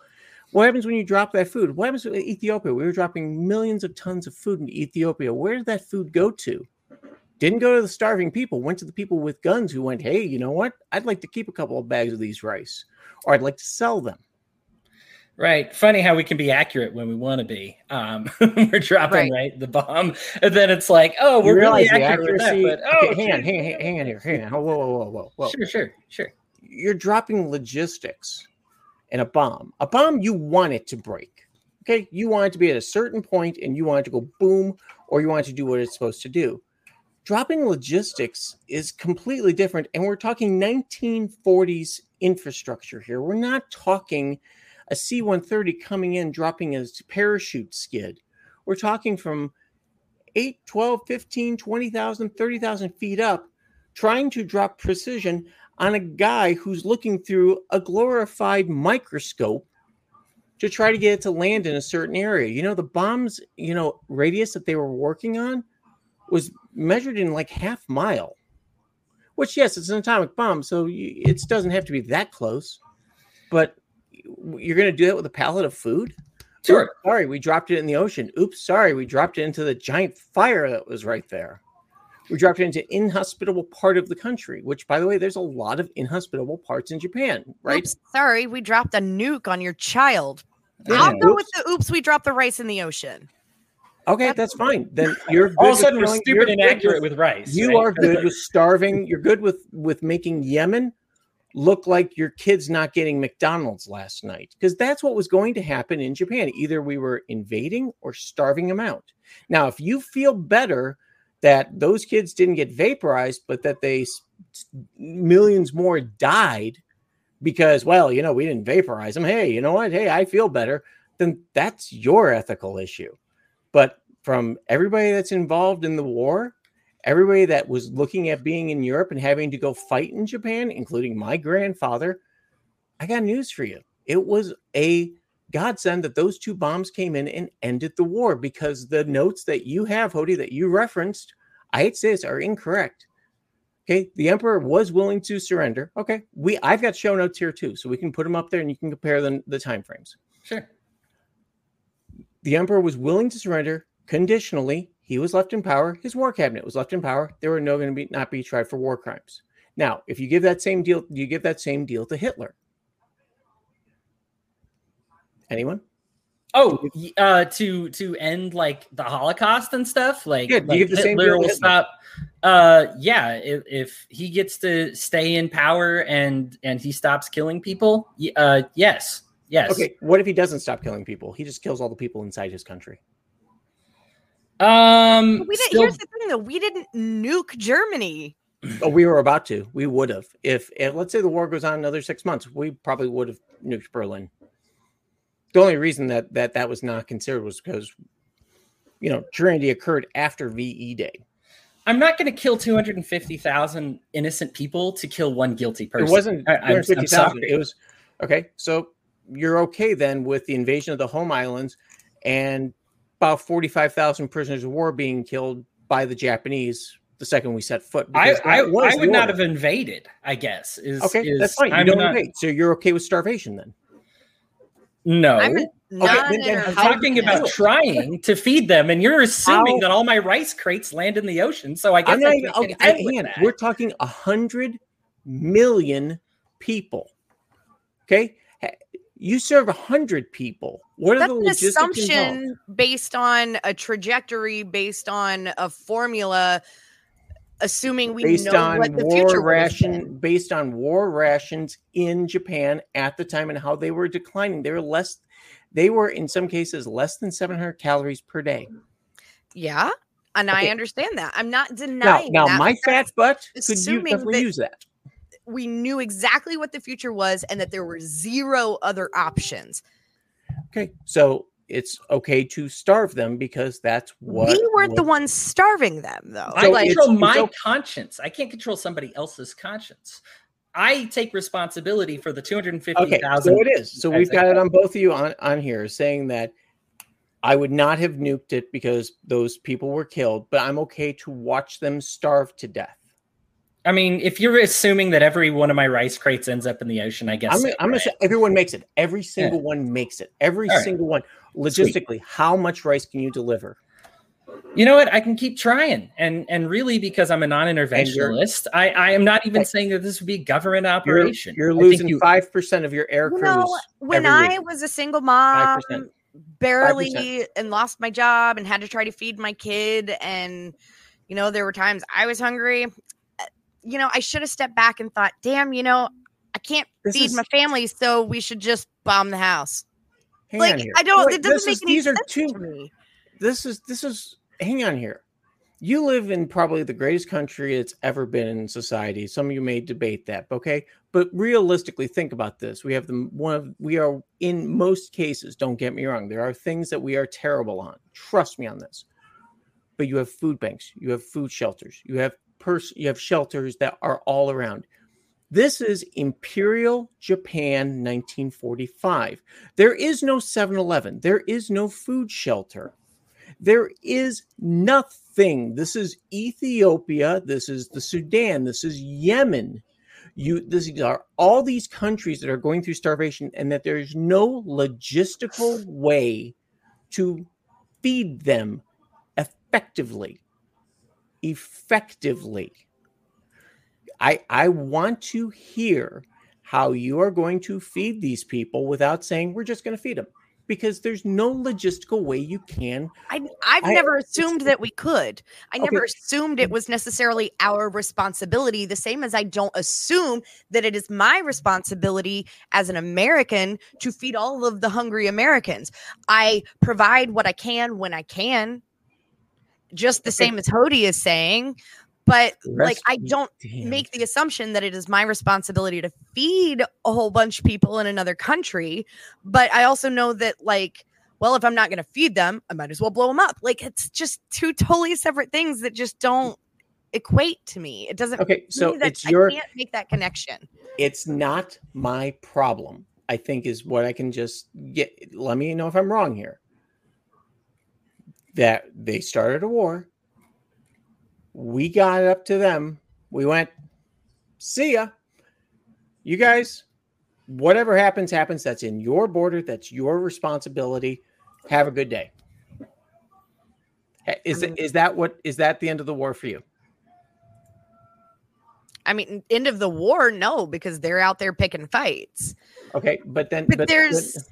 What happens when you drop that food? What happens with Ethiopia? We were dropping millions of tons of food into Ethiopia. Where did that food go to? Didn't go to the starving people, went to the people with guns who went, hey, you know what? I'd like to keep a couple of bags of these rice, or I'd like to sell them. Right. Funny how we can be accurate when we want to be. Um, we're dropping Right. right. the bomb, and then it's like, oh, we're really accurate with that, accuracy. but oh, okay, hang on, hang on, hang on here, hang on. Whoa, whoa, whoa, whoa, whoa. Sure, sure, sure. You're dropping logistics in a bomb. A bomb, you want it to break. Okay, you want it to be at a certain point, and you want it to go boom, or you want it to do what it's supposed to do. Dropping logistics is completely different, and we're talking 1940s infrastructure here. We're not talking a C 130 coming in, dropping a parachute skid. We're talking from 8, 12, 15, 20,000, 30,000 feet up, trying to drop precision on a guy who's looking through a glorified microscope to try to get it to land in a certain area. You know, the bombs, you know, radius that they were working on was measured in like half mile. Which, yes, it's an atomic bomb, so it doesn't have to be that close. But you're going to do that with a pallet of food? Sure. Oops, sorry, we dropped it in the ocean. Oops, sorry, we dropped it into the giant fire that was right there. We dropped it into inhospitable part of the country, which, by the way, there's a lot of inhospitable parts in Japan, right? Oops, sorry, we dropped a nuke on your child. Yeah. I'll go Oops. with the oops, we dropped the rice in the ocean. Okay, that's fine. Then you're All of a sudden, with we're stupid you're and accurate with- with rice. You right? are good with starving. You're good with with making Yemen look like your kids not getting McDonald's last night because that's what was going to happen in Japan. Either we were invading or starving them out. Now, if you feel better that those kids didn't get vaporized, but that they millions more died because, well, you know, we didn't vaporize them. Hey, you know what? Hey, I feel better. Then that's your ethical issue. But from everybody that's involved in the war, everybody that was looking at being in Europe and having to go fight in Japan, including my grandfather, I got news for you. It was a godsend that those two bombs came in and ended the war because the notes that you have, Hody, that you referenced, I hate to say this, are incorrect. Okay, the emperor was willing to surrender. Okay, we I've got show notes here too, so we can put them up there and you can compare them the time frames Sure. the emperor was willing to surrender conditionally. He was left in power. His war cabinet was left in power. They were no going to be not be tried for war crimes. Now, if you give that same deal, you give that same deal to Hitler. Anyone? Oh, uh, to to end like the Holocaust and stuff. Like, Yeah, like give the same Hitler will stop. Uh, yeah, if, if he gets to stay in power and and he stops killing people, uh, yes, yes. Okay. What if he doesn't stop killing people? He just kills all the people inside his country. Um, We didn't, still- here's the thing though, we didn't nuke Germany. Oh, we were about to. We would have. If, if let's say the war goes on another six months, we probably would have nuked Berlin. The only reason that that that was not considered was because, you know, Trinity occurred after VE Day. I'm not going to kill 250,000 innocent people to kill one guilty person. It wasn't I, I'm, I'm 250,000. sorry. It was okay. So you're okay then with the invasion of the home islands and about 45,000 prisoners of war being killed by the Japanese the second we set foot. I, I, I would not order. have invaded. I guess is Okay, is- that's fine. You I'm don't not, invade. So you're okay with starvation then? No, I'm not then- then I'm talking do about it? trying to feed them, and you're assuming How- that all my rice crates land in the ocean. So I guess I'm not I even can okay. I, contend with hang We're talking a hundred million people. Okay, Ha- you serve a hundred people. What are That's the an logistics involved? based on a trajectory, based on a formula, assuming we based know on what the future war would have been. ration based on war rations in Japan at the time and how they were declining. They were less they were in some cases less than 700 calories per day. Yeah, and Okay. I understand that. I'm not denying now that. my fat butt could you definitely that- use that. We knew exactly what the future was, and that there were zero other options. Okay, so it's okay to starve them because that's what we weren't the ones starving them, though. I So like, control it's my okay- conscience. I can't control somebody else's conscience. I take responsibility for the 250,000. Okay, 250,000. so it is. So we've got it on both of you on, on here saying that I would not have nuked it because those people were killed, but I'm okay to watch them starve to death. I mean, if you're assuming that every one of my rice crates ends up in the ocean, I guess. I'm, so, I'm gonna say everyone makes it. Every single one makes it. Every All right. single one. Logistically, how much rice can you deliver? You know what? I can keep trying, and and really because I'm a non-interventionalist, I I am not even saying that this would be a government You're, operation. you're losing five percent of your air you crews. know, when I week. was a single mom, 5%. barely 5%. and lost my job and had to try to feed my kid, and you know, there were times I was hungry. You know, I should have stepped back and thought, "Damn, you know, I can't This feed is- my family, so we should just bomb the house." Hang like. I don't. Wait, it doesn't make is- any these are sense two. to me. This is this is. Hang on here. You live in probably the greatest country that's ever been in society. Some of you may debate that, okay? But realistically, think about this. We have the one of we are in most cases. Don't get me wrong. There are things that we are terrible on. Trust me on this. But you have food banks. You have food shelters. You have pers- You have shelters that are all around. This is Imperial Japan 1945. There is no 7 Eleven, there is no food shelter. There is nothing. This is Ethiopia. This is the Sudan. This is Yemen. You, these are all these countries that are going through starvation, and that there's no logistical way to feed them effectively. Effectively. I I want to hear how you are going to feed these people without saying we're just going to feed them because there's no logistical way you can. I, I've I- never assumed that we could. I never Okay. assumed it was necessarily our responsibility, the same as I don't assume that it is my responsibility as an American to feed all of the hungry Americans. I provide what I can when I can, just the same as Hody is saying. But like, I don't Damn. make the assumption that it is my responsibility to feed a whole bunch of people in another country but i also know that like well if i'm not going to feed them i might as well blow them up like it's just two totally separate things that just don't equate to me it doesn't Okay, so that- it's I your can't make that connection it's not my problem. I think is what I can just get. Let me know if I'm wrong here. That they started a war. We got it up to them. We went, see ya. You guys, whatever happens, happens. That's in your border. That's your responsibility. Have a good day. Eh, is mm-hmm. is that what is that the end of the war for you? i mean end of the war no because they're out there picking fights Okay, but then but, there's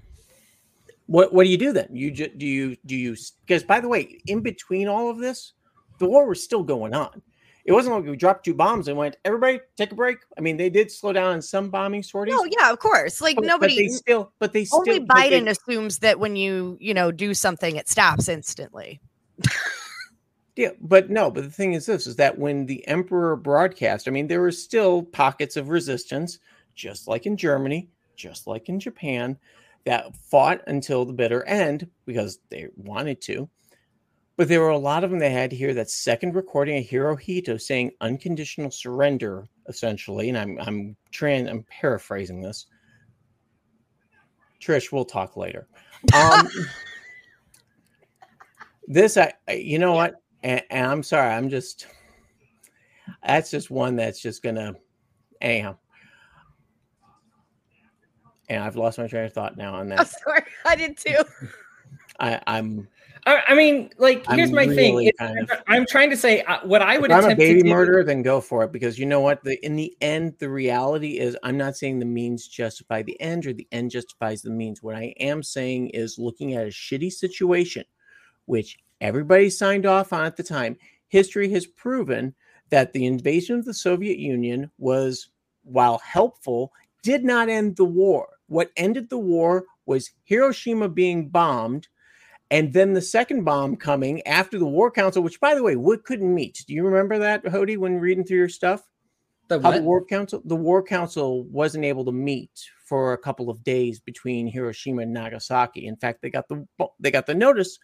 what what do you do then? You just do you do you because by the way, in between all of this, the war was still going on. It wasn't like we dropped two bombs and went, everybody take a break. I mean, they did slow down on some bombing sorties. Oh yeah of course like but, but nobody they still, but they still only but they- biden assumes that when you you know do something it stops instantly Yeah, but no, but the thing is this is that when the emperor broadcast, I mean, there were still pockets of resistance, just like in Germany, just like in Japan, that fought until the bitter end because they wanted to. But there were a lot of them that had to hear that second recording of Hirohito saying unconditional surrender, essentially. And I'm I'm trying I'm paraphrasing this. Trish, we'll talk later. Um this I you know what? and, and I'm sorry, I'm just that's just one that's just gonna anyhow. And I've lost my train of thought now on that. sorry i did too I, I'm I, I mean, like, here's I'm my thing. really It's- kind of- I'm trying to say uh, what I would if I'm a attempt to baby do- murderer, then go for it because you know what? The in the end, the reality is I'm not saying the means justify the end or the end justifies the means. What I am saying is looking at a shitty situation, which everybody signed off on at the time. History has proven that the invasion of the Soviet Union was, while helpful, did not end the war. What ended the war was Hiroshima being bombed and then the second bomb coming after the War Council, which, by the way, Wood couldn't meet. Do you remember that, Hody, when reading through your stuff? The the? War Council, the War Council wasn't able to meet for a couple of days between Hiroshima and Nagasaki. In fact, they got the they got the notice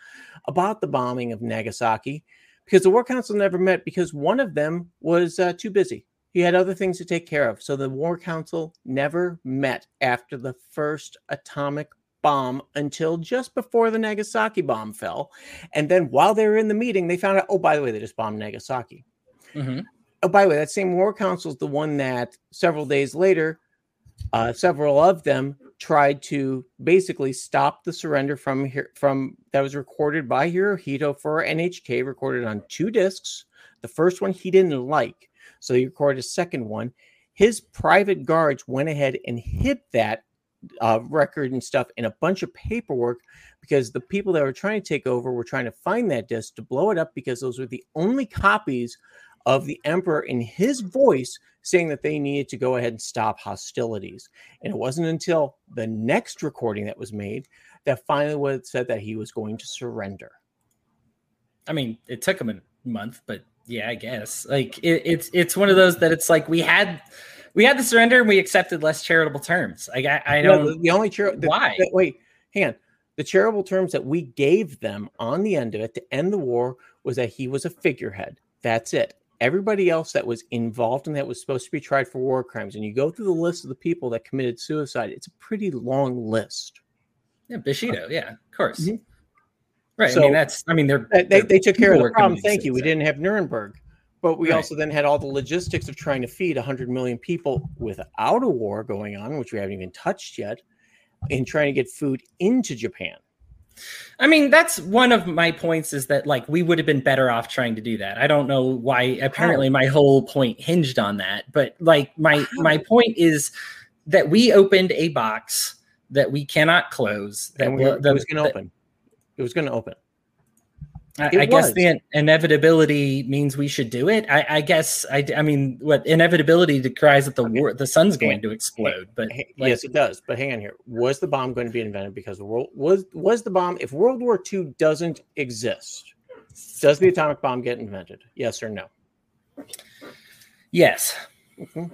about the bombing of Nagasaki because the War Council never met because one of them was uh, too busy. He had other things to take care of. So the War Council never met after the first atomic bomb until just before the Nagasaki bomb fell. And then while they were in the meeting, they found out, oh, by the way, they just bombed Nagasaki. Mhm. Oh, by the way, that same war council is the one that several days later, uh, several of them tried to basically stop the surrender from here from that was recorded by Hirohito for NHK, recorded on two discs. The first one he didn't like, so he recorded a second one. His private guards went ahead and hid that uh, record and stuff in a bunch of paperwork because the people that were trying to take over were trying to find that disc to blow it up because those were the only copies of the emperor in his voice saying that they needed to go ahead and stop hostilities. And it wasn't until the next recording that was made that finally was said that he was going to surrender. I mean, it took him a month, but yeah, I guess like it, it's it's one of those that it's like we had we had the surrender and we accepted less charitable terms. Like I, I No, don't the, the only char- the- why. the- wait, hang on. The charitable terms that we gave them on the end of it to end the war was that he was a figurehead. That's it. everybody else that was involved and that was supposed to be tried for war crimes, and you go through the list of the people that committed suicide, it's a pretty long list. Yeah, Bushido. Yeah, of course. Mhm. Right. So- I mean, that's. I mean, they're They, they, they're- they took care of the problem. Thank you. We didn't have Nuremberg, but we Right. also then had all the logistics of trying to feed 100 million people without a war going on, which we haven't even touched yet, in trying to get food into Japan. I mean, that's one of my points is that like we would have been better off trying to do that. I don't know why. Apparently, my whole point hinged on that. But like my my point is that we opened a box that we cannot close. That And we, will- it was going to that- open. It was going to open. I, I guess the in- inevitability means we should do it. I, I guess I, I mean, what inevitability decries that the Okay. war, the sun's going to explode. But like, yes, it does. But hang on here. Was the bomb going to be invented because the world was was the bomb? If World War II doesn't exist, does the atomic bomb get invented? Yes or no? yes, Mhm.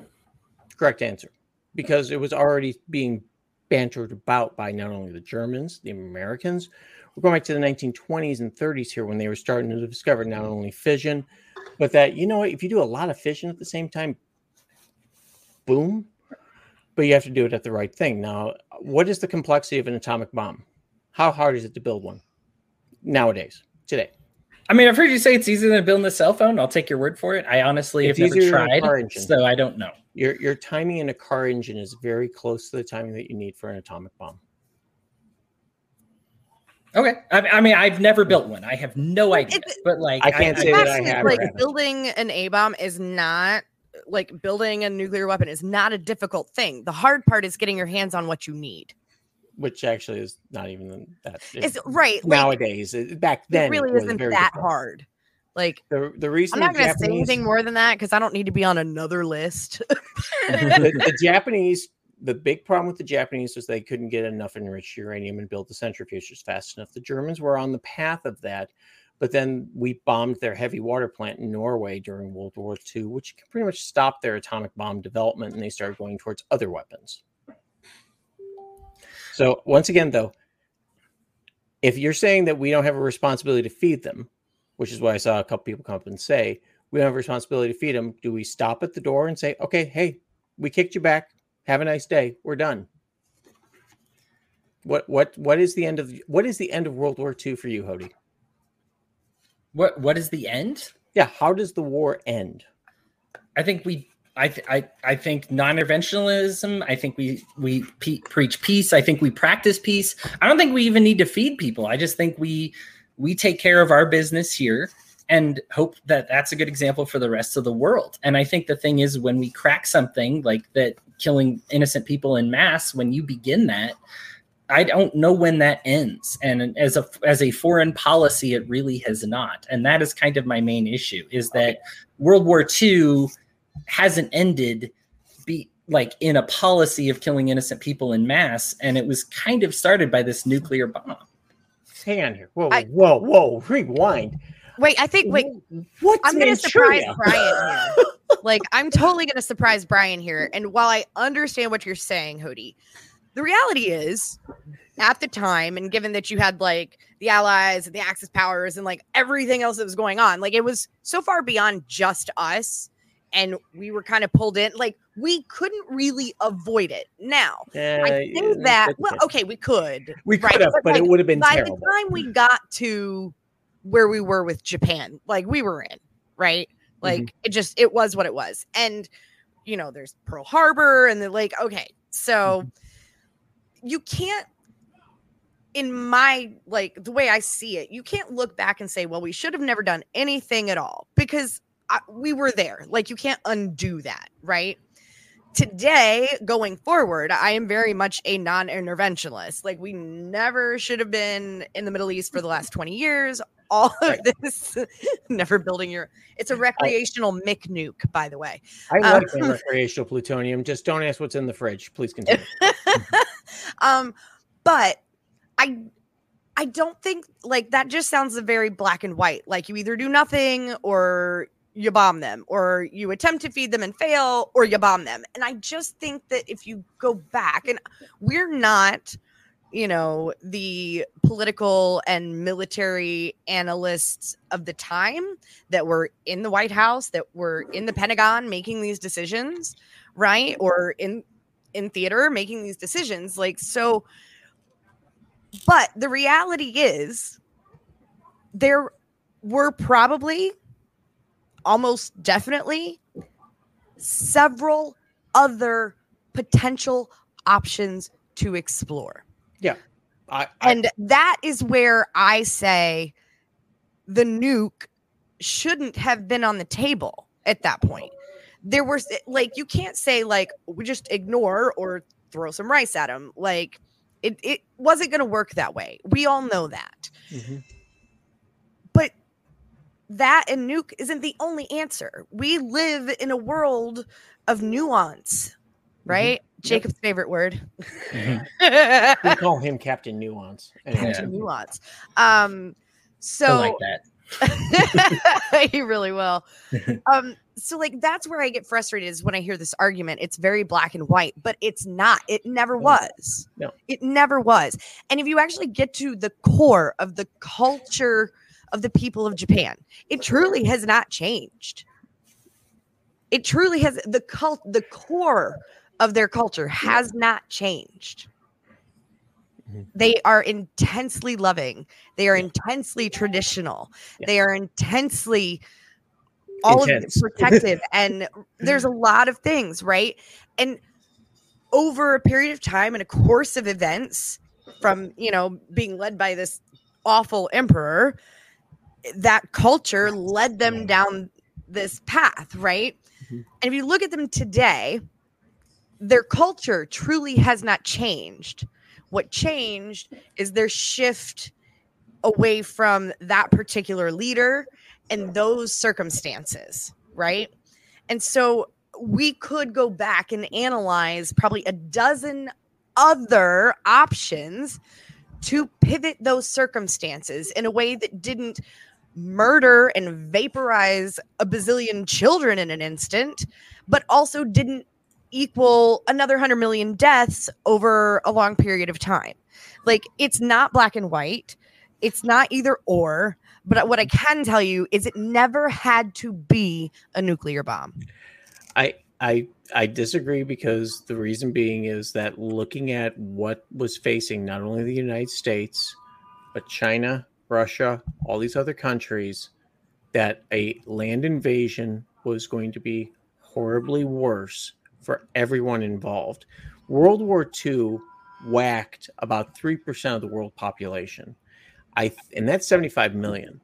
Correct answer. Because it was already being bantered about by not only the Germans, the Americans. We're going back to the 1920s and 30s here when they were starting to discover not only fission, but that, you know what, if you do a lot of fission at the same time, boom. But you have to do it at the right thing. Now, what is the complexity of an atomic bomb? How hard is it to build one nowadays, today? I mean, I've heard you say it's easier than building a cell phone. I'll take your word for it. I honestly It's have never easier than a tried, so I don't know. Your, your timing in a car engine is very close to the timing that you need for an atomic bomb. Okay, I, I mean, I've never built one. I have no idea. It's- But like, I can't I, say that I Actually, have like building an A bomb is not like building a nuclear weapon is not a difficult thing. The hard part is getting your hands on what you need. which actually is not even that. It's right. Nowadays. It- back then, it really was isn't very that difficult. hard. Like The the reason I'm not going to say anything more than that because I don't need to be on another list. the, the Japanese, the big problem with the Japanese was they couldn't get enough enriched uranium and build the centrifuges fast enough. The Germans were on the path of that, but then we bombed their heavy water plant in Norway during World War II, which pretty much stopped their atomic bomb development, and they started going towards other weapons. So once again, though, if you're saying that we don't have a responsibility to feed them, which is why I saw a couple people come up and say, we don't have a responsibility to feed them. Do we stop at the door and say, okay, hey, we kicked you back. Have a nice day. We're done. What what what is the end of what is the end of World War II for you, Hody? what what is the end? Yeah, how does the war end? I think we. I, th- I I think non-interventionism. I think we we pe- preach peace. I think we practice peace. I don't think we even need to feed people. I just think we we take care of our business here and hope that that's a good example for the rest of the world. And I think the thing is when we crack something like that, killing innocent people in mass, when you begin that, I don't know when that ends. And as a as a foreign policy, it really has not. And that is kind of my main issue: is that World War II hasn't ended be like in a policy of killing innocent people in mass and it was kind of started by this nuclear bomb Hang on here. Whoa, I- whoa, whoa. Rewind. Wait, I think wait, What's I'm going to surprise Brian here. like, I'm totally going to surprise Brian here. And while I understand what you're saying, Hody, the reality is, at the time, and given that you had like the Allies and the Axis powers and like everything else that was going on, like it was so far beyond just us. And we were kind of pulled in, like we couldn't really avoid it. Now, I Uh, think yeah, that, well, okay. okay, we could. we right, could have, but, but like, it would have been by terrible. the time we got to where we were with Japan, like we were in, right? Like Mm-hmm. it just it was what it was. And you know, there's Pearl Harbor and the like, okay. So Mm-hmm. you can't in my like the way I see it, you can't look back and say, well, we should have never done anything at all because I, we were there. Like you can't undo that, right? Today, going forward, I am very much a non-interventionist. Like we never should have been in the Middle East for the last 20 years. All of this, never building your. It's a recreational Mick nuke, by the way. I um, like recreational plutonium. Just don't ask what's in the fridge. Please continue. um, but I I don't think like that just sounds very black and white. Like you either do nothing or you bomb them, or you attempt to feed them and fail, or you bomb them. And I just think that if you go back, and we're not you know, the political and military analysts of the time that were in the White House, that were in the Pentagon making these decisions, right? Or in in theater making these decisions. Like so but the reality is there were probably almost definitely several other potential options to explore. Yeah. I, I, And that is where I say the nuke shouldn't have been on the table at that point. There was like you can't say like we just ignore or throw some rice at them. Like it it wasn't going to work that way. We all know that. Mhm. But that and nuke isn't the only answer. We live in a world of nuance, right? Jacob's favorite word. we call him Captain Nuance. Anyway. Yeah. nuance. Um I so like that. he really will. Um, so like that's where I get frustrated is when I hear this argument. It's very black and white, but it's not. It never was. No. It never was. And if you actually get to the core of the culture of the people of Japan, it truly has not changed. It truly has the cult the core of their culture has not changed. Mhm. They are intensely loving. They are intensely traditional. Yeah. They are intensely all of Intense. it protective and there's a lot of things, right? And over a period of time and a course of events from, you know, being led by this awful emperor, that culture led them down this path, right? Mhm. And if you look at them today, their culture truly has not changed. What changed is their shift away from that particular leader and those circumstances, right? And so we could go back and analyze probably a dozen other options to pivot those circumstances in a way that didn't murder and vaporize a bazillion children in an instant, but also didn't equal another 100 million deaths over a long period of time. Like it's not black and white. It's not either or, but what I can tell you is it never had to be a nuclear bomb. I I I disagree because the reason being is that looking at what was facing not only the United States but China, Russia, all these other countries that a land invasion was going to be horribly worse for everyone involved. World War II whacked about 3% of the world population. I and that's 75 million.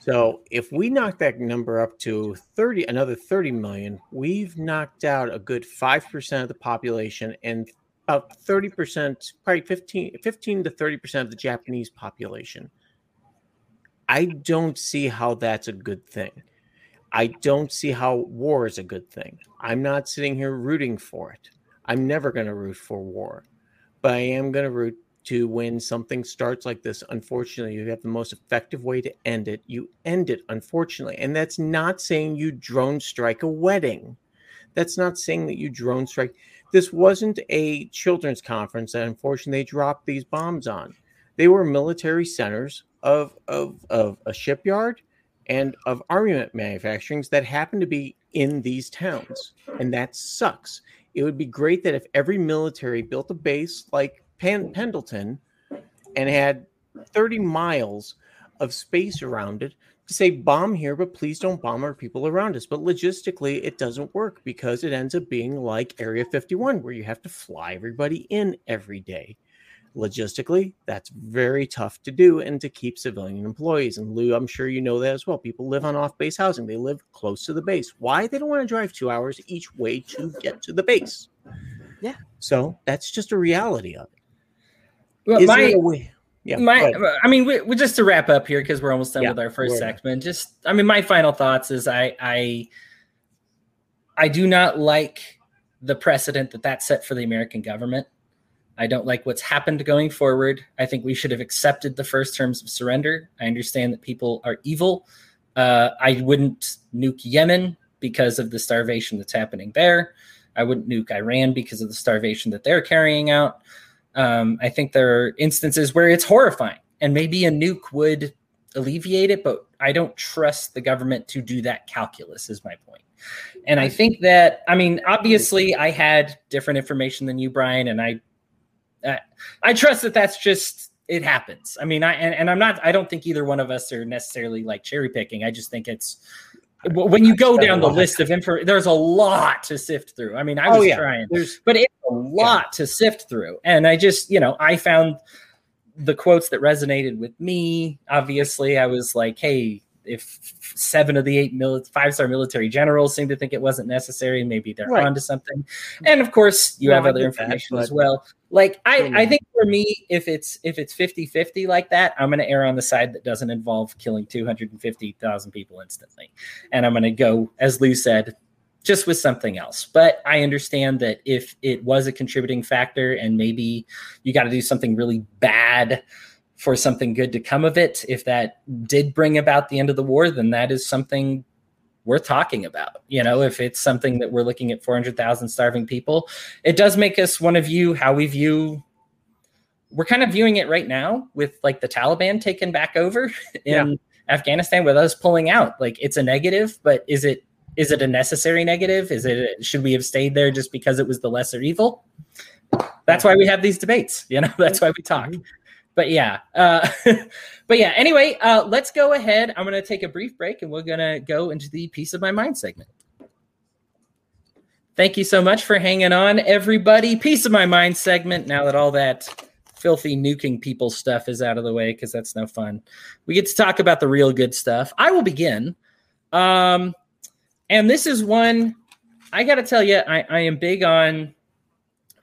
So if we knock that number up to 30, another 30 million, we've knocked out a good 5% of the population and about 30%, probably 15, 15 to 30% of the Japanese population. I don't see how that's a good thing. I don't see how war is a good thing. I'm not sitting here rooting for it. I'm never going to root for war, but I am going to root to when something starts like this. Unfortunately, you have the most effective way to end it. You end it, unfortunately. And that's not saying you drone strike a wedding. That's not saying that you drone strike. This wasn't a children's conference that unfortunately they dropped these bombs on. They were military centers of, of, of a shipyard and of armament manufacturings that happen to be in these towns. And that sucks. It would be great that if every military built a base like Pen- Pendleton and had 30 miles of space around it to say bomb here, but please don't bomb our people around us. But logistically, it doesn't work because it ends up being like Area 51, where you have to fly everybody in every day. Logistically, that's very tough to do and to keep civilian employees. And Lou, I'm sure you know that as well. People live on off base housing, they live close to the base. Why? They don't want to drive two hours each way to get to the base. Yeah. So that's just a reality of it. Well, Is my, way? Yeah. my. I mean, we, we just to wrap up here because we're almost done Yeah, with our 1st we're- segment. Just, I mean, my final thoughts is I, I, I do not like the precedent that that set for the American government. I don't like what's happened going forward. I think we should have accepted the first terms of surrender. I understand that people are evil. Uh, I wouldn't nuke Yemen because of the starvation that's happening there. I wouldn't nuke Iran because of the starvation that they're carrying out. Um, I think there are instances where it's horrifying, and maybe a nuke would alleviate it, but I don't trust the government to do that calculus. Is my point. And I think that I mean, obviously, I had different information than you, Brian, and I, I, I trust that that's just it happens. I mean, I and, and I'm not. I don't think either one of us are necessarily like cherry picking. I just think it's when you go down the list of info, there's a lot to sift through. I mean, I oh, was oh, yeah. trying, there's, but it's a lot yeah. to sift through. And I just, you know, I found the quotes that resonated with me. Obviously, I was like, hey, if seven of the eight mil- five star military generals seem to think it wasn't necessary, maybe they're right. onto something. And of course, you have other information that, as well. Like I, I think for me, if it's if it's 50-50 like that, I'm gonna err on the side that doesn't involve killing 250,000 people instantly. And I'm gonna go, as Lou said, just with something else. But I understand that if it was a contributing factor and maybe you got to do something really bad for something good to come of it. If that did bring about the end of the war, then that is something worth talking about. You know, if it's something that we're looking at 400,000 starving people, it does make us one of you how we view. We're kind of viewing it right now with like the Taliban taken back over in yeah. Afghanistan with us pulling out. Like it's a negative, but is it is it a necessary negative? Is it should we have stayed there just because it was the lesser evil? That's why we have these debates. You know, that's why we talk. Mm-hmm. But yeah, uh, but yeah. Anyway, uh, let's go ahead. I'm to take a brief break, and we're to go into the piece of my mind segment. Thank you so much for hanging on, everybody. Piece of my mind segment. Now that all that filthy nuking people stuff is out of the way, because that's no fun, we get to talk about the real good stuff. I will begin. Um, and this is one I got to tell you, I, I am big on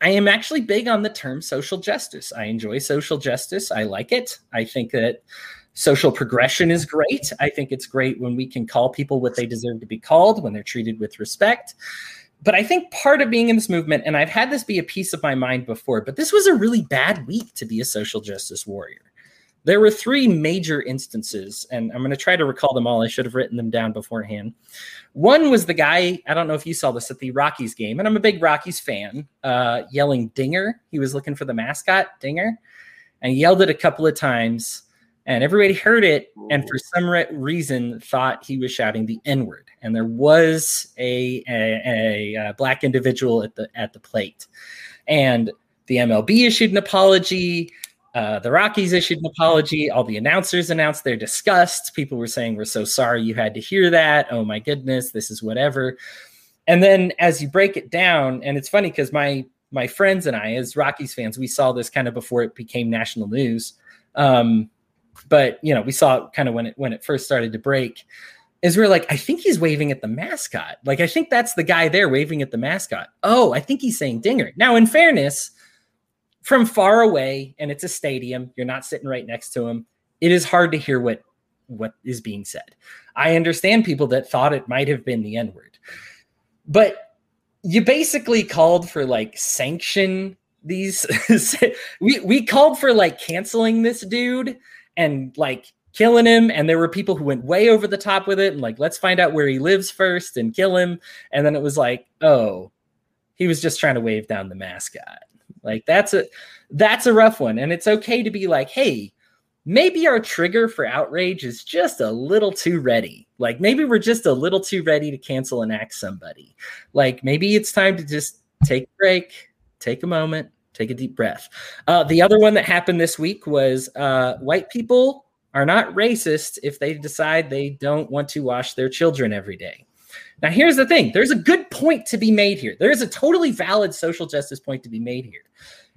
I am actually big on the term social justice. I enjoy social justice. I like it. I think that social progression is great. I think it's great when we can call people what they deserve to be called, when they're treated with respect. But I think part of being in this movement, and I've had this be a piece of my mind before, but this was a really bad week to be a social justice warrior. There were three major instances, and I'm going to try to recall them all. I should have written them down beforehand. One was the guy, I don't know if you saw this at the Rockies game, and I'm a big Rockies fan, uh, yelling Dinger. He was looking for the mascot, Dinger, and yelled it a couple of times, and everybody heard it, and for some re- reason thought he was shouting the N word. And there was a, a, a, black individual at the at the plate, and the MLB issued an apology. Uh, the Rockies issued an apology. All the announcers announced their disgust. People were saying, We're so sorry you had to hear that. Oh my goodness, this is whatever. And then as you break it down, and it's funny because my my friends and I, as Rockies fans, we saw this kind of before it became national news. Um, but you know, we saw it kind of when it when it first started to break. Is we we're like, I think he's waving at the mascot. Like, I think that's the guy there waving at the mascot. Oh, I think he's saying Dinger. Now, in fairness, from far away and it's a stadium you're not sitting right next to him it is hard to hear what what is being said. I understand people that thought it might have been the n word but you basically called for like sanction these we we called for like canceling this dude and like killing him and there were people who went way over the top with it and like let's find out where he lives first and kill him and then it was like oh he was just trying to wave down the mascot like that's a that's a rough one. And it's okay to be like, hey, maybe our trigger for outrage is just a little too ready. Like maybe we're just a little too ready to cancel and axe somebody. Like maybe it's time to just take a break, take a moment, take a deep breath. Uh, the other one that happened this week was uh, white people are not racist if they decide they don't want to wash their children every day. Now, here's the thing there's a good point to be made here. There is a totally valid social justice point to be made here.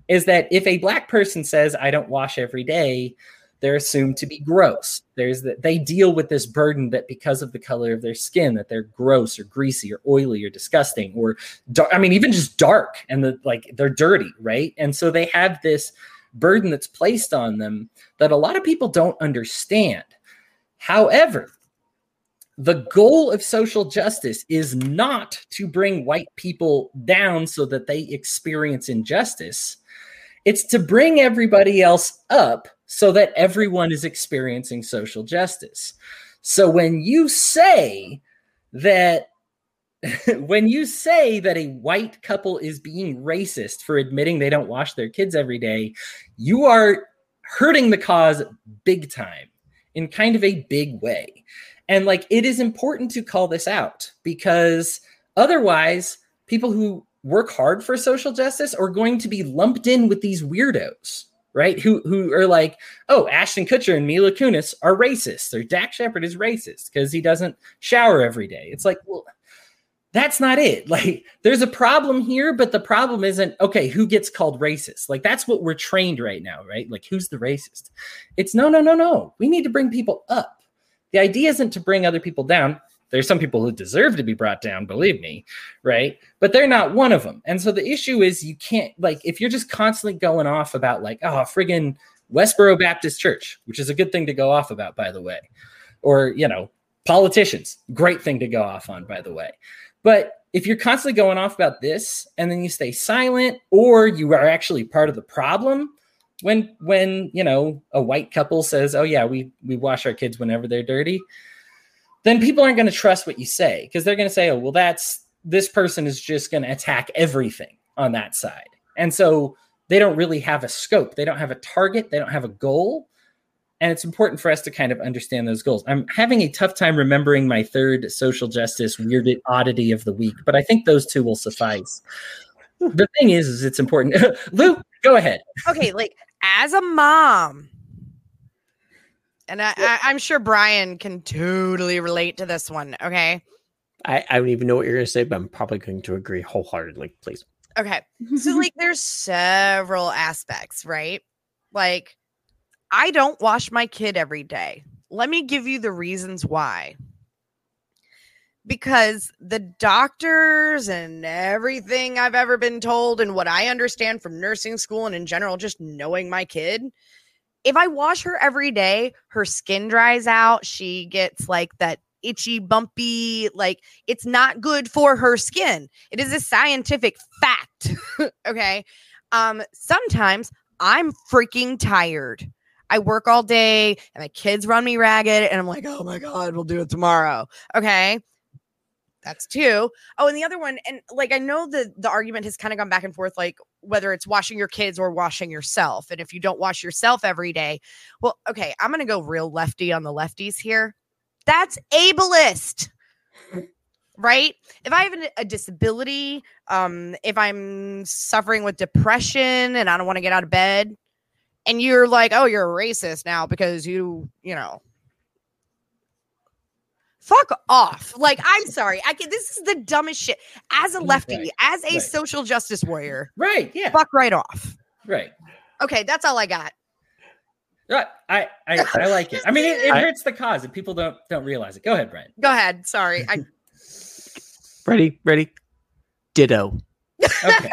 Is that if a black person says, I don't wash every day, they're assumed to be gross. There's that they deal with this burden that because of the color of their skin, that they're gross or greasy or oily or disgusting or dark, I mean, even just dark and the like they're dirty, right? And so they have this burden that's placed on them that a lot of people don't understand. However, the goal of social justice is not to bring white people down so that they experience injustice. It's to bring everybody else up so that everyone is experiencing social justice. So when you say that when you say that a white couple is being racist for admitting they don't wash their kids every day, you are hurting the cause big time in kind of a big way. And like it is important to call this out because otherwise, people who work hard for social justice are going to be lumped in with these weirdos, right? Who who are like, oh, Ashton Kutcher and Mila Kunis are racist, or Dax Shepard is racist because he doesn't shower every day. It's like, well, that's not it. Like, there's a problem here, but the problem isn't okay. Who gets called racist? Like, that's what we're trained right now, right? Like, who's the racist? It's no, no, no, no. We need to bring people up. The idea isn't to bring other people down. There's some people who deserve to be brought down, believe me, right? But they're not one of them. And so the issue is you can't, like, if you're just constantly going off about, like, oh, friggin' Westboro Baptist Church, which is a good thing to go off about, by the way, or, you know, politicians, great thing to go off on, by the way. But if you're constantly going off about this and then you stay silent, or you are actually part of the problem, when when you know a white couple says, "Oh yeah, we we wash our kids whenever they're dirty," then people aren't going to trust what you say because they're going to say, "Oh, well, that's this person is just going to attack everything on that side," and so they don't really have a scope. They don't have a target. They don't have a goal. And it's important for us to kind of understand those goals. I'm having a tough time remembering my third social justice weird oddity of the week, but I think those two will suffice. The thing is, is it's important. Lou, go ahead. Okay, like as a mom, and I, I, I'm sure Brian can totally relate to this one. Okay. I, I don't even know what you're going to say, but I'm probably going to agree wholeheartedly. Please. Okay. So, like, there's several aspects, right? Like, I don't wash my kid every day. Let me give you the reasons why. Because the doctors and everything I've ever been told, and what I understand from nursing school and in general, just knowing my kid, if I wash her every day, her skin dries out. She gets like that itchy, bumpy, like it's not good for her skin. It is a scientific fact. okay. Um, sometimes I'm freaking tired. I work all day and my kids run me ragged, and I'm like, oh my God, we'll do it tomorrow. Okay. That's two. Oh, and the other one, and like I know the the argument has kind of gone back and forth, like whether it's washing your kids or washing yourself. And if you don't wash yourself every day, well, okay, I'm gonna go real lefty on the lefties here. That's ableist. Right? If I have a, a disability, um, if I'm suffering with depression and I don't want to get out of bed, and you're like, oh, you're a racist now because you, you know, fuck off. Like, I'm sorry. I can this is the dumbest shit. As a lefty, Right, as a right. social justice warrior, Right. Yeah. fuck right off. Right. Okay, that's all I got. Right. I, I I like it. I mean, it, it I- hurts the cause, and people don't don't realize it. Go ahead, Brian. Go ahead. Sorry. I Ready? Ready? Ditto. Okay.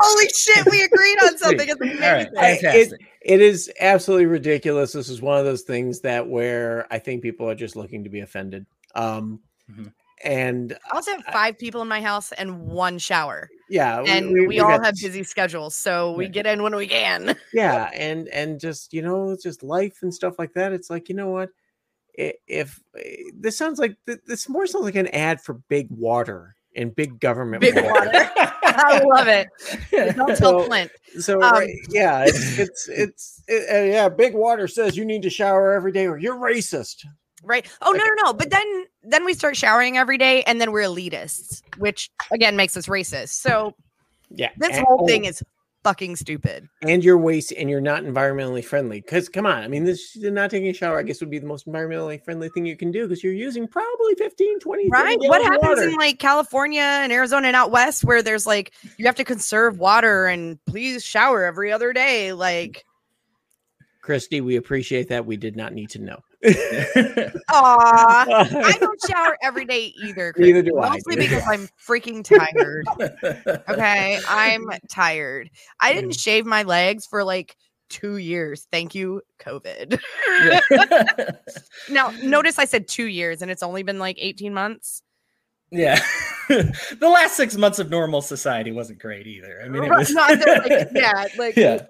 holy shit, we agreed on something. It's amazing. All right. I- it- It is absolutely ridiculous. This is one of those things that where I think people are just looking to be offended. Um, Mhm. and I also have five people in my house and one shower. yeah, And we, we all got- have busy schedules. So we Yeah. get in when we can. yeah, and and just you know, it's just life and stuff like that. It's like you know what, I- if eh, this sounds like this more sounds like an ad for big water and big government Big water. I love it. Don't tell So- Flint. So Um, right, yeah, it's it's it's it- uh, yeah. Big water says you need to shower every day or you're racist. Right. Oh no, Okay. no, no. But then then we start showering every day and then we're elitists, which again makes us racist. So Yeah, this and- whole oh, thing is fucking stupid. and you're waste and you're not environmentally friendly. Because come on, I mean, this not taking a shower, I guess, would be the most environmentally friendly thing you can do because you're using probably 15, 20, Right? What happens water. in like California and Arizona and out west where there's like you have to conserve water and please shower every other day? Like Christy, we appreciate that. We did not need to know. aw. I don't shower every day either. Neither Christy, do I. Mostly Neither because I'm freaking tired. Okay. I'm tired. I didn't Mm. shave my legs for like two years. Thank you, COVID. Now, notice I said two years and it's only been like 18 months. yeah. the last six months of normal society wasn't great either. I mean, it was. no, I like, yeah, like yeah.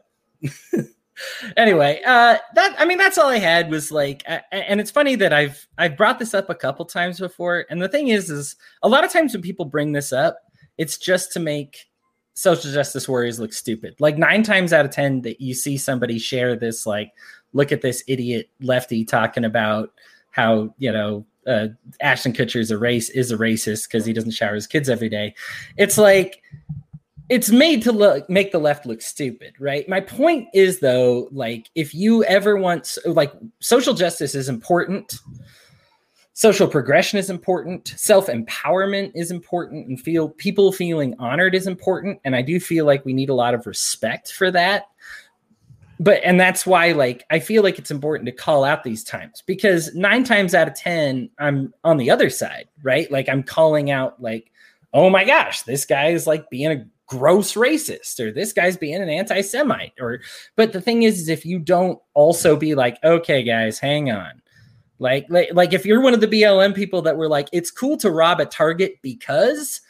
Anyway, uh, that I mean, that's all I had was like, and it's funny that I've I've brought this up a couple times before, and the thing is, is a lot of times when people bring this up, it's just to make social justice warriors look stupid. Like nine times out of ten that you see somebody share this, like, look at this idiot lefty talking about how you know uh, Ashton Kutcher is a race is a racist because he doesn't shower his kids every day. It's like it's made to look make the left look stupid, right? My point is though, like if you ever want like social justice is important, social progression is important, self-empowerment is important and feel people feeling honored is important and I do feel like we need a lot of respect for that but and that's why like i feel like it's important to call out these times because nine times out of ten i'm on the other side right like i'm calling out like oh my gosh this guy is like being a gross racist or this guy's being an anti-semite or but the thing is, is if you don't also be like okay guys hang on. Like, like like if you're one of the blm people that were like it's cool to rob a target because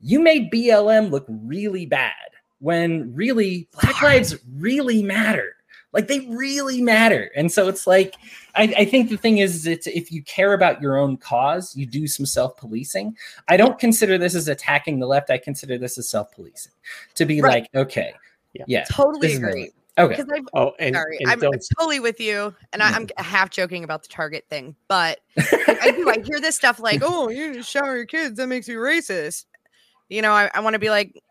you made blm look really bad when really black lives really matter like they really matter. And so it's like, I, I think the thing is, it's if you care about your own cause, you do some self policing. I don't consider this as attacking the left. I consider this as self policing to be right. like, okay, yeah, yeah totally agree. Okay. oh, and, sorry, and I'm totally with you, and I, am half joking about the Target thing, but I do. I hear this stuff like, "Oh, you shower your kids, that makes you racist." You know, I, I want to be like,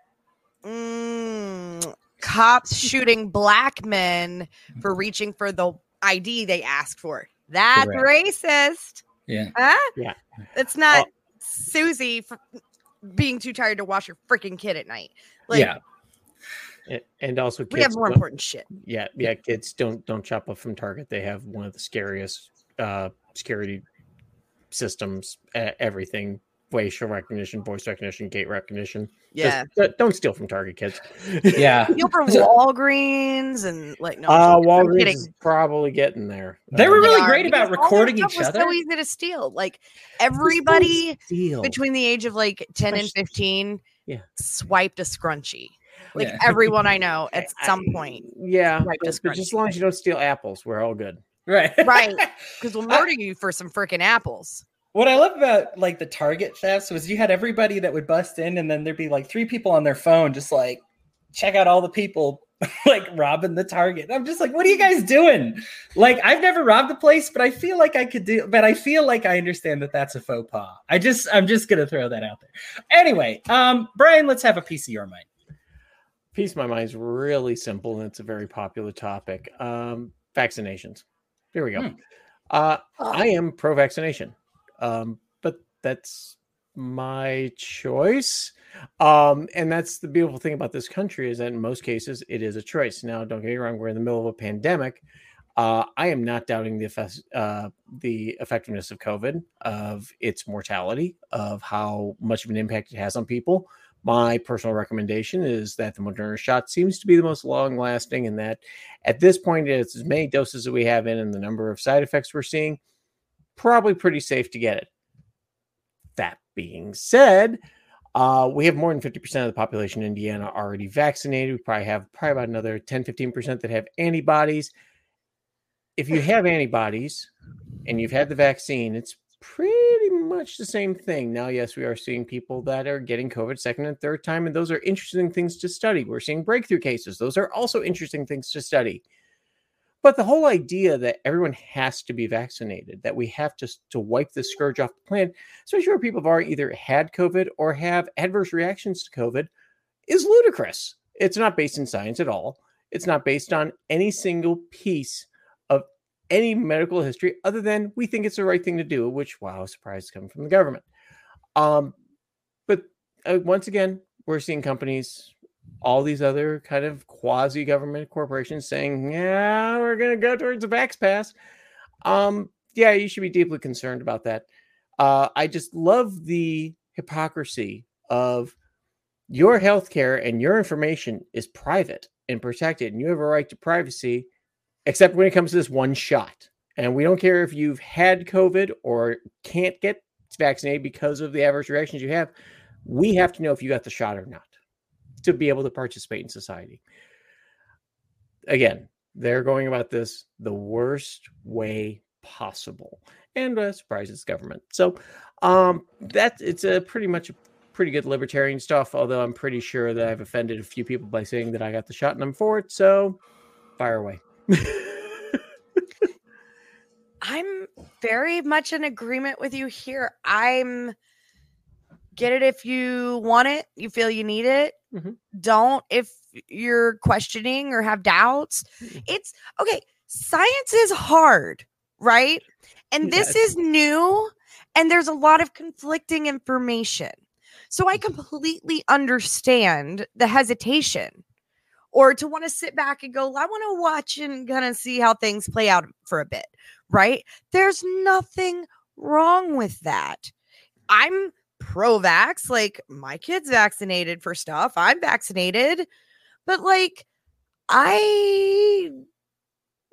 mm, cops shooting black men for reaching for the ID they asked for. That's Correct. racist. Yeah. Huh? Yeah. It's not oh. Susie for being too tired to wash her freaking kid at night. Like, yeah. And also, we have more important shit. Yeah, yeah. Kids don't don't chop up from Target. They have one of the scariest uh security systems. Uh, everything facial recognition, voice recognition, gait recognition. Yeah. Just, don't steal from Target, kids. Yeah. Steal from Walgreens and like no. Uh, Walgreens is probably getting there. They were really great about recording each other. So easy to steal. Like everybody between the age of like ten and fifteen, yeah, swiped a scrunchie. Like yeah. everyone I know at some point. Yeah. But, but just as long as you don't steal apples, we're all good. Right. Right. Because we'll murder you for some freaking apples. What I love about like the Target thefts was you had everybody that would bust in, and then there'd be like three people on their phone, just like check out all the people like robbing the Target. I'm just like, what are you guys doing? Like, I've never robbed the place, but I feel like I could do. But I feel like I understand that that's a faux pas. I just, I'm just gonna throw that out there. Anyway, um, Brian, let's have a piece of your mind. Piece of my mind is really simple, and it's a very popular topic. Um, vaccinations. Here we go. Hmm. Uh, I am pro-vaccination. Um, but that's my choice. Um, and that's the beautiful thing about this country is that in most cases it is a choice. Now, don't get me wrong, we're in the middle of a pandemic. Uh, I am not doubting the effect, uh, the effectiveness of COVID, of its mortality, of how much of an impact it has on people. My personal recommendation is that the Moderna shot seems to be the most long lasting, and that at this point, it's as many doses that we have in and the number of side effects we're seeing probably pretty safe to get it. That being said, uh, we have more than 50% of the population in Indiana already vaccinated. We probably have probably about another 10, 15% that have antibodies. If you have antibodies and you've had the vaccine, it's pretty much the same thing. Now, yes, we are seeing people that are getting COVID second and third time, and those are interesting things to study. We're seeing breakthrough cases. Those are also interesting things to study. But the whole idea that everyone has to be vaccinated, that we have to, to wipe the scourge off the planet, especially where people have already either had COVID or have adverse reactions to COVID, is ludicrous. It's not based in science at all. It's not based on any single piece of any medical history other than we think it's the right thing to do, which, wow, surprise coming from the government. Um, but uh, once again, we're seeing companies all these other kind of quasi government corporations saying, yeah, we're going to go towards a vax pass. Um, yeah, you should be deeply concerned about that. Uh, I just love the hypocrisy of your healthcare and your information is private and protected, and you have a right to privacy, except when it comes to this one shot. And we don't care if you've had COVID or can't get vaccinated because of the adverse reactions you have. We have to know if you got the shot or not to be able to participate in society. Again, they're going about this the worst way possible, and uh, surprises government. So, um, that it's a pretty much a pretty good libertarian stuff. Although I'm pretty sure that I've offended a few people by saying that I got the shot and I'm for it. So, fire away. I'm very much in agreement with you here. I'm get it if you want it, you feel you need it. Mhm. Don't if you're questioning or have doubts. Mhm. It's okay. Science is hard, right? And Yeah, this is new and there's a lot of conflicting information. So I completely understand the hesitation or to want to sit back and go, I want to watch and kind of see how things play out for a bit, right? There's nothing wrong with that. I'm pro vax, like my kid's vaccinated for stuff. I'm vaccinated, but like I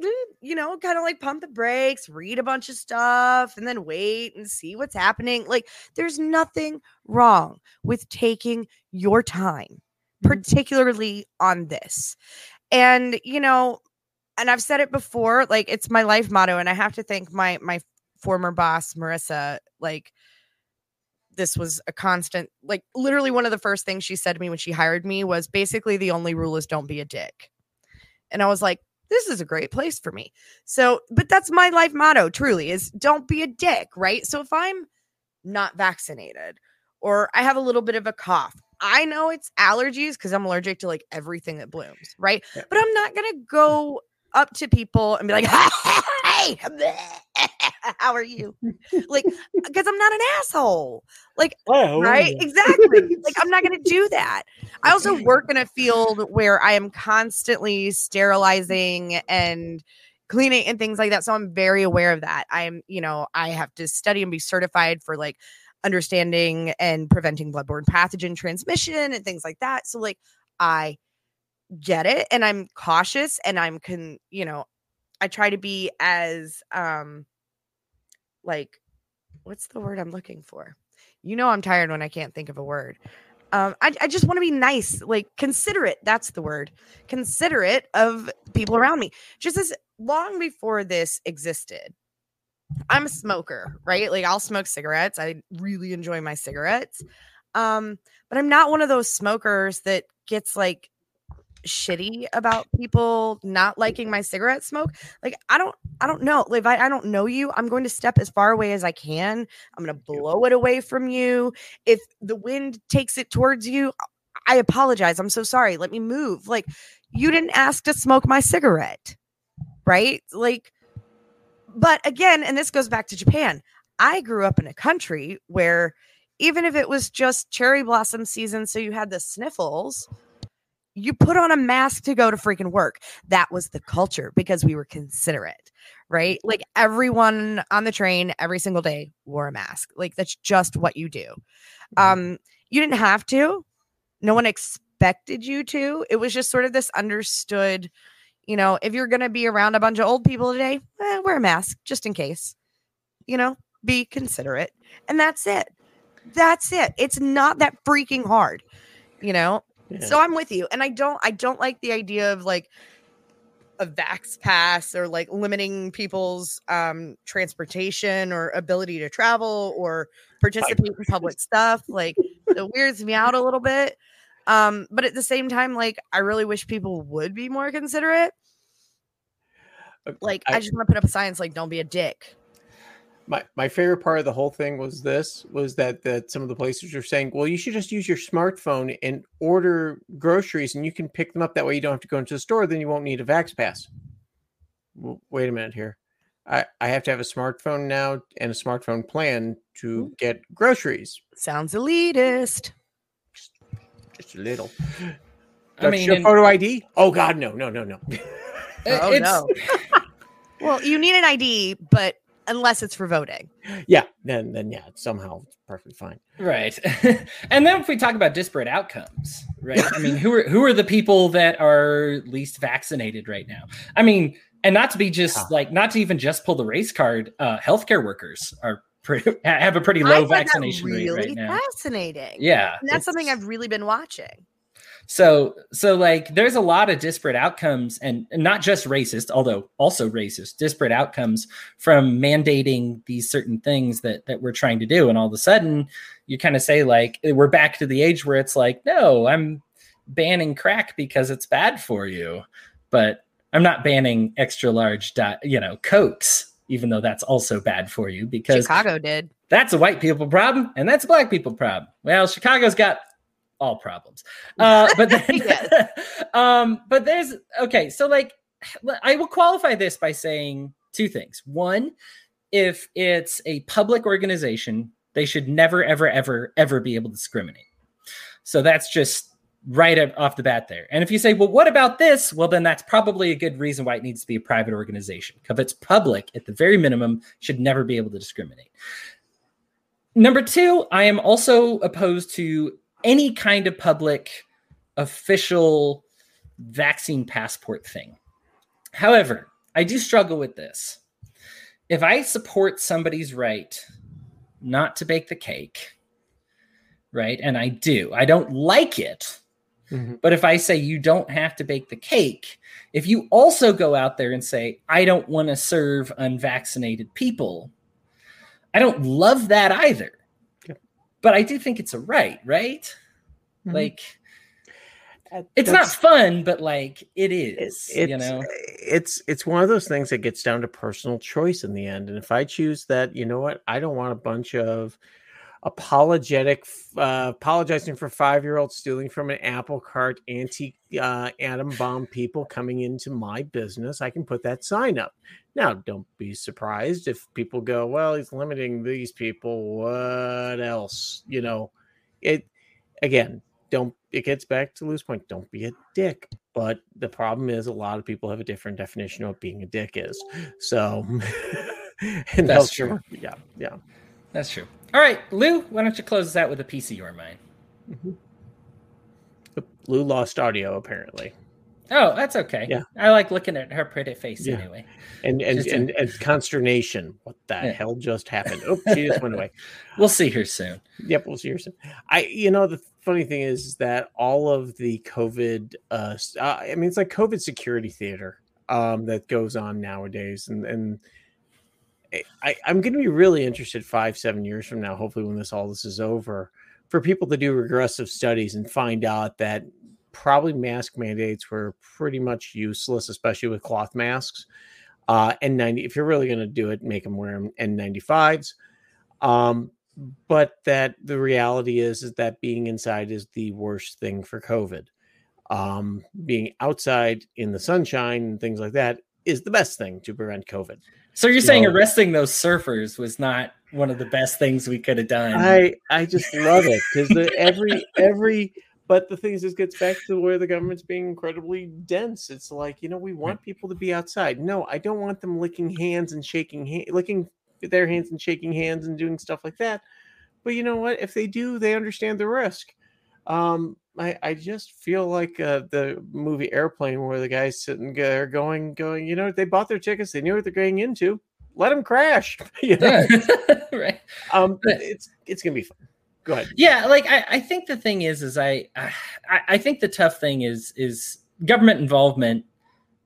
mm, you know, kind of like pump the brakes, read a bunch of stuff, and then wait and see what's happening. Like, there's nothing wrong with taking your time, particularly on this. And, you know, and I've said it before, like it's my life motto, and I have to thank my my former boss, Marissa, like this was a constant like literally one of the first things she said to me when she hired me was basically the only rule is don't be a dick. And I was like, this is a great place for me. So, but that's my life motto truly is don't be a dick, right? So if I'm not vaccinated or I have a little bit of a cough, I know it's allergies because I'm allergic to like everything that blooms, right? Yeah. But I'm not going to go up to people and be like, hey, how are you? Like, uh, because I'm not an asshole. Like, right? Exactly. like I'm not going to do that. I also work in a field where I am constantly sterilizing and cleaning and things like that. So I'm very aware of that. I'm, you know, I have to study and be certified for like understanding and preventing bloodborne pathogen transmission and things like that. So like I get it and I'm cautious and I'm can, you know, I try to be as um like what's the word I'm looking for? You know I'm tired when I can't think of a word. Um, I, I just want to be nice, like considerate. That's the word. Considerate of people around me. Just as long before this existed, I'm a smoker, right? Like I'll smoke cigarettes. I really enjoy my cigarettes. Um, but I'm not one of those smokers that gets like shitty about people not liking my cigarette smoke. Like I don't I don't know. If I, I don't know you, I'm going to step as far away as I can. I'm going to blow it away from you. If the wind takes it towards you, I apologize. I'm so sorry. Let me move. Like you didn't ask to smoke my cigarette. Right? Like but again, and this goes back to Japan. I grew up in a country where even if it was just cherry blossom season so you had the sniffles, you put on a mask to go to freaking work. That was the culture because we were considerate, right? Like everyone on the train every single day wore a mask. Like that's just what you do. Um, you didn't have to. No one expected you to. It was just sort of this understood, you know, if you're gonna be around a bunch of old people today, eh, wear a mask just in case. You know, be considerate. And that's it. That's it. It's not that freaking hard. You know, Yeah. so I'm with you. And I don't I don't like the idea of like a vax pass or like limiting people's um transportation or ability to travel or participate in public stuff. Like it weirds me out a little bit. Um, but at the same time, like I really wish people would be more considerate. Uh, Like I, I- just want to put up a sign it's like don't be a dick. My my favorite part of the whole thing was this was that that some of the places were saying, well, you should just use your smartphone and order groceries, and you can pick them up that way. You don't have to go into the store. Then you won't need a Vax Pass. W- Wait a minute here. I I have to have a smartphone now and a smartphone plan to hmm. get groceries. Sounds elitist. Just a little. I That's mean, your and- photo ID. Oh God, no, no, no, no. Oh, it's, no. Well, you need an ID, but unless it's for voting. yeah, then then yeah, somehow it's perfectly fine. Right. and then if we talk about disparate outcomes, right? I mean, who are who are the people that are least vaccinated right now? I mean, and not to be just Yeah. like not to even just pull the race card, uh healthcare workers are pretty have a pretty I low find that vaccination rate really right now. fascinating. Yeah. And that's something I've really been watching. So so like there's a lot of disparate outcomes and, and not just racist, although also racist, disparate outcomes from mandating these certain things that that we're trying to do. And all of a sudden you kind of say like eh, we're back to the age where it's like, no, I'm banning crack because it's bad for you. But I'm not banning extra large, you know, cokes, even though that's also bad for you because Chicago did. That's a white people problem, and that's a black people problem. Well, Chicago's got all problems, uh, but then, um, but there's okay. So like, I will qualify this by saying two things. One, if it's a public organization, they should never, ever, ever, ever be able to discriminate. So that's just right off the bat there. And if you say, well, what about this? Well, then that's probably a good reason why it needs to be a private organization. If it's public, at the very minimum, should never be able to discriminate. Number two, I am also opposed to any kind of public official vaccine passport thing. However, I do struggle with this. If I support somebody's right not to bake the cake, right, and I do, I don't like it Mm-hmm. But if I say you don't have to bake the cake, if you also go out there and say, I don't want to serve unvaccinated people, I don't love that either. But I do think it's a right, right? Mm-hmm. Like, it's not fun, but like it is. It's, you know, it's it's one of those things that gets down to personal choice in the end. And if I choose that, you know what, I don't want a bunch of apologetic, uh, apologizing for five year olds stealing from an apple cart, anti uh, atom bomb people coming into my business. I can put that sign up. Now, don't be surprised if people go, well, he's limiting these people. What else? You know, it again, don't, it gets back to lose point. Don't be a dick. But the problem is, a lot of people have a different definition of what being a dick is. So, and that's true. Yeah. Yeah. That's true. All right, Lou, why don't you close us out with a piece of your mind? Mm-hmm. Lou lost audio apparently. Oh, that's okay. Yeah, I like looking at her pretty face yeah. anyway. And and, and, and consternation. What the yeah. hell just happened? Oh, she just went away. We'll see her soon. Yep, we'll see her soon. I, you know, the funny thing is, that all of the COVID, uh, uh, I mean, it's like COVID security theater um, that goes on nowadays, and and I, I, am going to be really interested five, seven years from now, hopefully when this all this is over, for people to do regressive studies and find out that probably mask mandates were pretty much useless, especially with cloth masks. Uh, N90, if you're really going to do it, make them wear them N95s. Um, but that the reality is is that being inside is the worst thing for COVID. Um, being outside in the sunshine and things like that is the best thing to prevent COVID. So you're saying arresting those surfers was not one of the best things we could have done? I I just love it because every every but the thing is, this gets back to where the government's being incredibly dense. It's like you know we want people to be outside. No, I don't want them licking hands and shaking hand, licking their hands and shaking hands and doing stuff like that. But you know what? If they do, they understand the risk. Um, I, I just feel like uh, the movie Airplane, where the guy's sitting there going, going, you know, they bought their tickets, they knew what they're going into. Let them crash. you know? right. Um, it's it's gonna be fun. Go ahead. Yeah, like I, I think the thing is, is I, I I think the tough thing is is government involvement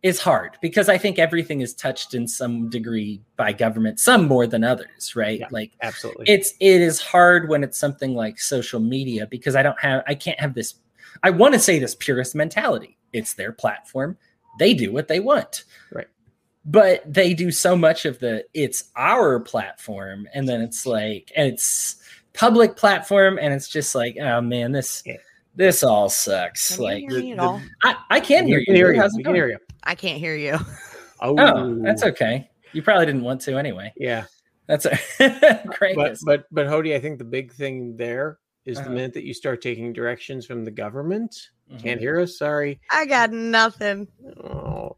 is hard because I think everything is touched in some degree by government, some more than others, right? Yeah, like absolutely. It's it is hard when it's something like social media because I don't have I can't have this I want to say this purist mentality. It's their platform. They do what they want. Right. But they do so much of the it's our platform and then it's like and it's public platform and it's just like oh man this this all sucks. Can like the, the, I, I can hear you. Can hear you. How's it can hear you. I can't hear you. Oh. oh, that's okay. You probably didn't want to anyway. Yeah. That's a great. But, but but Hody, I think the big thing there is uh-huh. the minute that you start taking directions from the government. Mm-hmm. Can't hear us. Sorry. I got nothing. Oh.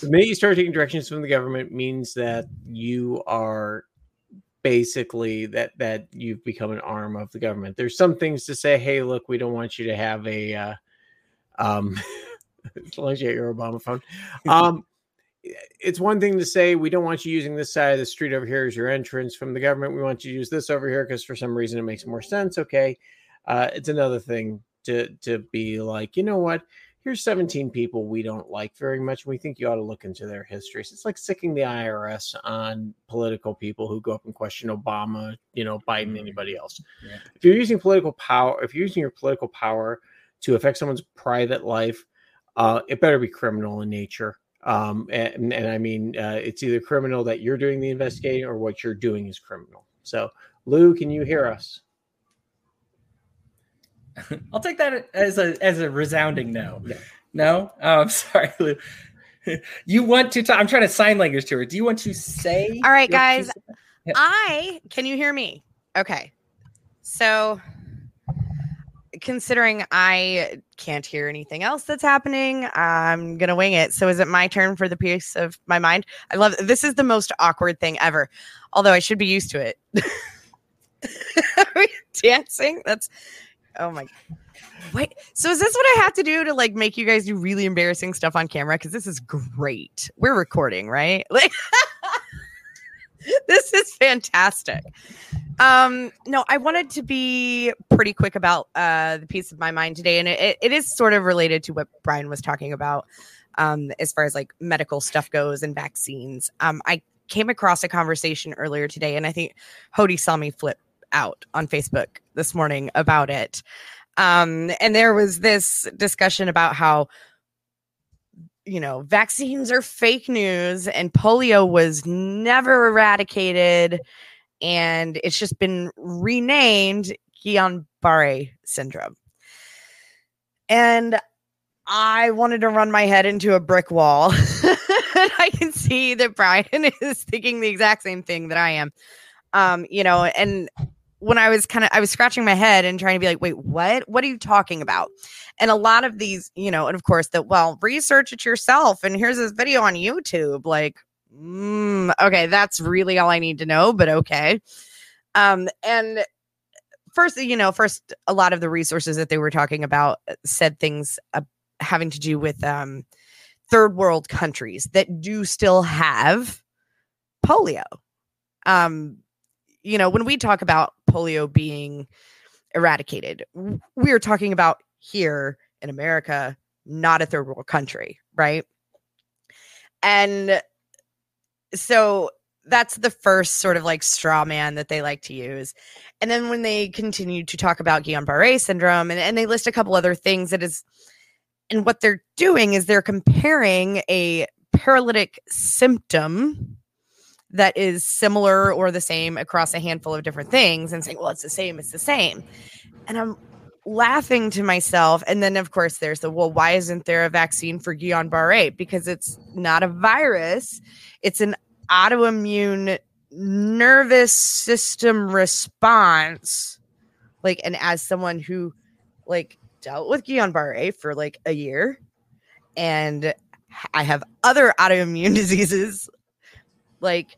The minute you start taking directions from the government means that you are basically that that you've become an arm of the government. There's some things to say, hey, look, we don't want you to have a uh, um as long as you get your Obama phone. Um, it's one thing to say we don't want you using this side of the street over here as your entrance from the government. We want you to use this over here because for some reason it makes more sense. Okay. Uh, it's another thing to to be like, you know what? Here's 17 people we don't like very much. We think you ought to look into their histories. It's like sicking the IRS on political people who go up and question Obama, you know, Biden, anybody else. Yeah. If you're using political power, if you're using your political power to affect someone's private life, uh, it better be criminal in nature. Um, and, and I mean, uh, it's either criminal that you're doing the investigating or what you're doing is criminal. So, Lou, can you hear us? I'll take that as a as a resounding no. Yeah. No, oh, I'm sorry, Lou. You want to talk? I'm trying to sign language to her. Do you want to say? All right, guys. piece. I can you hear me? Okay. So considering I can't hear anything else that's happening, I'm gonna wing it. So is it my turn for the piece of my mind? I love this is the most awkward thing ever. Although I should be used to it. Are we dancing? That's oh my Wait, so is this what I have to do to like make you guys do really embarrassing stuff on camera? Because this is great. We're recording, right? Like this is fantastic. Um, no, I wanted to be pretty quick about uh the piece of my mind today, and it, it is sort of related to what Brian was talking about, um, as far as like medical stuff goes and vaccines. Um, I came across a conversation earlier today, and I think Hody saw me flip out on Facebook this morning about it. Um, and there was this discussion about how you know, vaccines are fake news and polio was never eradicated and it's just been renamed Guillain Barre syndrome. And I wanted to run my head into a brick wall. I can see that Brian is thinking the exact same thing that I am. Um, you know, and when I was kind of I was scratching my head and trying to be like, wait, what? What are you talking about? And a lot of these, you know, and of course that well, research it yourself. And here's this video on YouTube. Like, mm, okay, that's really all I need to know, but okay. Um, and first, you know, first a lot of the resources that they were talking about uh, said things uh, having to do with um third world countries that do still have polio. Um, you know, when we talk about polio being eradicated, we are talking about here in America, not a third world country, right? And so that's the first sort of like straw man that they like to use. And then when they continue to talk about Guillain Barre syndrome and, and they list a couple other things that is, and what they're doing is they're comparing a paralytic symptom that is similar or the same across a handful of different things and saying, well, it's the same, it's the same. And I'm laughing to myself. And then, of course, there's the, well, why isn't there a vaccine for Guillain Barre? Because it's not a virus, it's an autoimmune nervous system response. Like, and as someone who, like, dealt with Guillain Barre for like a year, and I have other autoimmune diseases, like,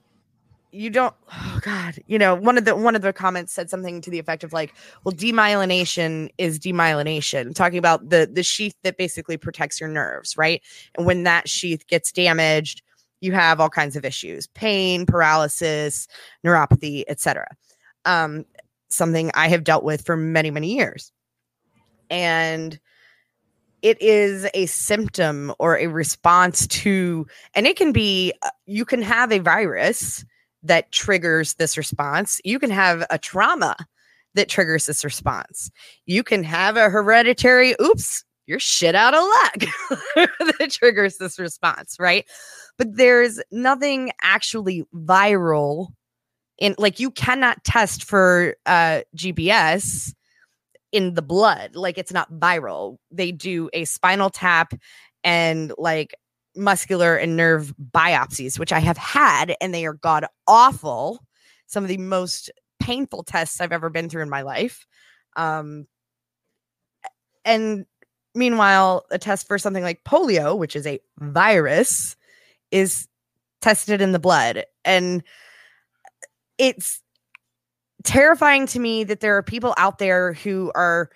you don't oh god you know one of the one of the comments said something to the effect of like well demyelination is demyelination talking about the the sheath that basically protects your nerves right? And when that sheath gets damaged you have all kinds of issues pain paralysis neuropathy etc um something i have dealt with for many many years. And it is a symptom or a response to and it can be uh, you can have a virus that triggers this response. You can have a trauma that triggers this response. You can have a hereditary, oops, you're shit out of luck that triggers this response, right? But there's nothing actually viral in like you cannot test for uh GBS in the blood. Like it's not viral. They do a spinal tap and like muscular and nerve biopsies, which I have had, and they are god awful. Some of the most painful tests I've ever been through in my life. Um, and meanwhile, a test for something like polio, which is a virus, is tested in the blood. And it's terrifying to me that there are people out there who are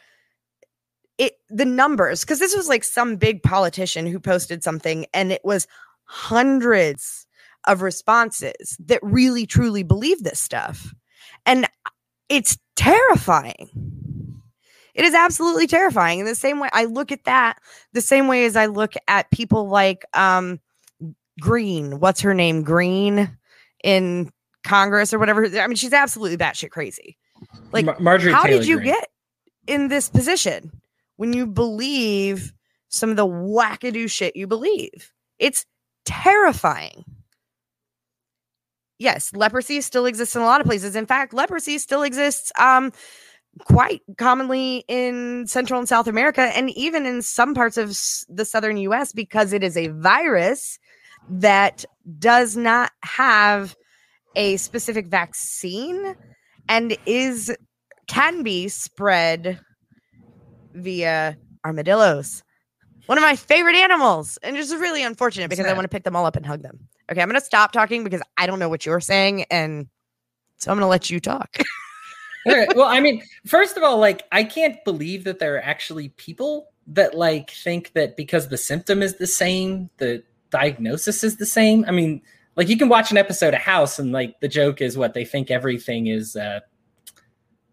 it the numbers because this was like some big politician who posted something and it was hundreds of responses that really truly believe this stuff and it's terrifying It is absolutely terrifying. In the same way, I look at that the same way as I look at people like um, Greene. What's her name? Greene in Congress or whatever. I mean, she's absolutely batshit crazy. Like, Mar- Marjorie how Taylor did you Greene. get in this position when you believe some of the wackadoo shit you believe? It's terrifying. Yes, leprosy still exists in a lot of places. In fact, leprosy still exists um, quite commonly in Central and South America, and even in some parts of the southern US because it is a virus that does not have a specific vaccine and is can be spread via armadillos. One of my favorite animals. And it's really unfortunate because I want to pick them all up and hug them. Okay, I'm going to stop talking because I don't know what you're saying. And so I'm going to let you talk. All right. Well, I mean, first of all, like I can't believe that there are actually people that like think that because the symptom is the same, the diagnosis is the same. I mean, like you can watch an episode of House and like the joke is what they think everything is uh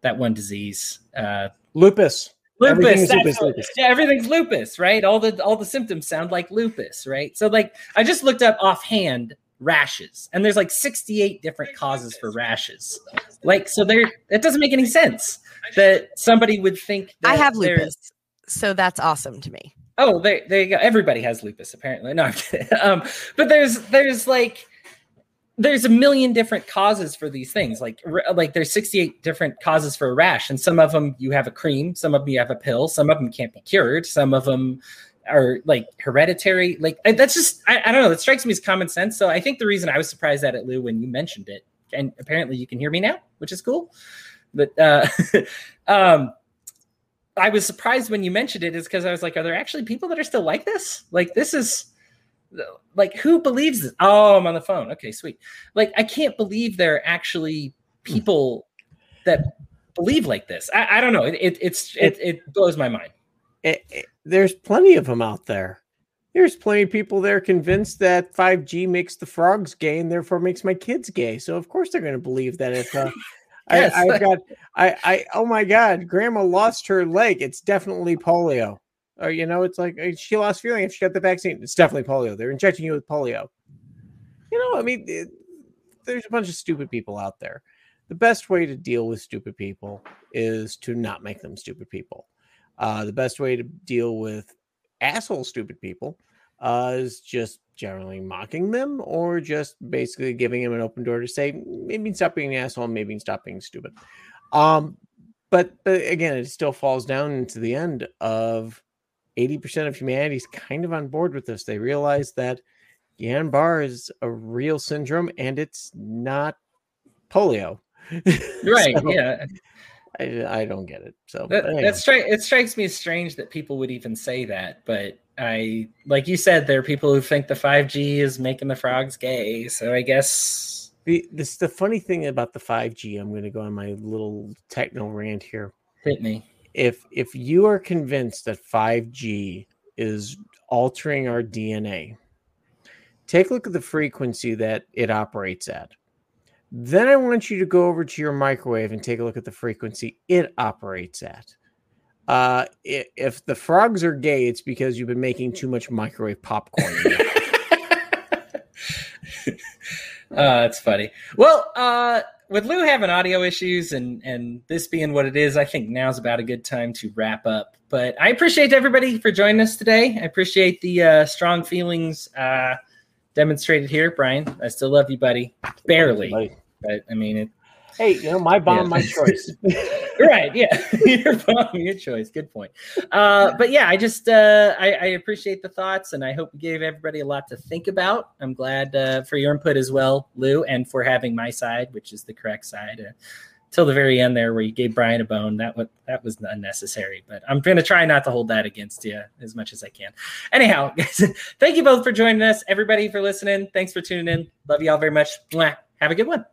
that one disease. Uh Lupus. Everything lupus, is lupus, lupus. yeah everything's lupus right all the all the symptoms sound like lupus right so like i just looked up offhand rashes and there's like 68 different causes for rashes like so there it doesn't make any sense that somebody would think that I have lupus. So that's awesome to me. Oh, there, there you go. Everybody has lupus, apparently. No, I'm kidding. Um, but there's there's like there's a million different causes for these things. Like like there's 68 different causes for a rash, and some of them you have a cream, some of them you have a pill, some of them can't be cured, some of them are like hereditary. Like that's just I, I don't know. That strikes me as common sense. So I think the reason I was surprised at it, Lou, when you mentioned it, and apparently you can hear me now, which is cool. But uh, um, I was surprised when you mentioned it is because I was like, are there actually people that are still like this? Like this is like who believes this? Oh, I'm on the phone. Okay, sweet. Like I can't believe there are actually people that believe like this. I, I don't know. It, it it's it, it blows my mind. It- it- there's plenty of them out there. There's plenty of people there convinced that 5G makes the frogs gay and therefore makes my kids gay. So of course they're going to believe that if uh, Yes. I, I've got, I, I, oh my God, grandma lost her leg. It's definitely polio. Or, you know, it's like uh, she lost feeling if she got the vaccine. It's definitely polio. They're injecting you with polio. You know, I mean, it, there's a bunch of stupid people out there. The best way to deal with stupid people is to not make them stupid people. Uh, the best way to deal with asshole stupid people uh, is just generally mocking them or just basically giving them an open door to say maybe stop being an asshole, maybe stop being stupid. Um, but but again, it still falls down into the end of 80% of humanity is kind of on board with this. They realize that Guillain Barre is a real syndrome and it's not polio. Right. So, yeah. I, I don't get it. So That, anyway. that stri- it strikes me as strange that people would even say that, but I like you said, there are people who think the 5G is making the frogs gay. So I guess The this the funny thing about the 5G, I'm going to go on my little techno rant here. hit me. If if you are convinced that 5G is altering our DNA, take a look at the frequency that it operates at. Then I want you to go over to your microwave and take a look at the frequency it operates at. Uh, if the frogs are gay, it's because you've been making too much microwave popcorn. uh, that's funny. Well, uh, with Lou having audio issues and and this being what it is, I think now's about a good time to wrap up. But I appreciate everybody for joining us today. I appreciate the uh, strong feelings uh, demonstrated here, Brian. I still love you, buddy. Barely, Buddy. but I mean it. Hey, you know, my bomb, Yeah. my choice. right yeah. Your your choice good point. Uh but yeah i just uh I, I appreciate the thoughts and i hope we gave everybody a lot to think about. I'm glad uh, for your input as well lou and for having my side which is the correct side uh, till the very end there where you gave brian a bone. That was that was unnecessary but i'm gonna try not to hold that against you as much as i can. Anyhow guys thank you both for joining us everybody for listening. Thanks for tuning in. Love you all very much. Have a good one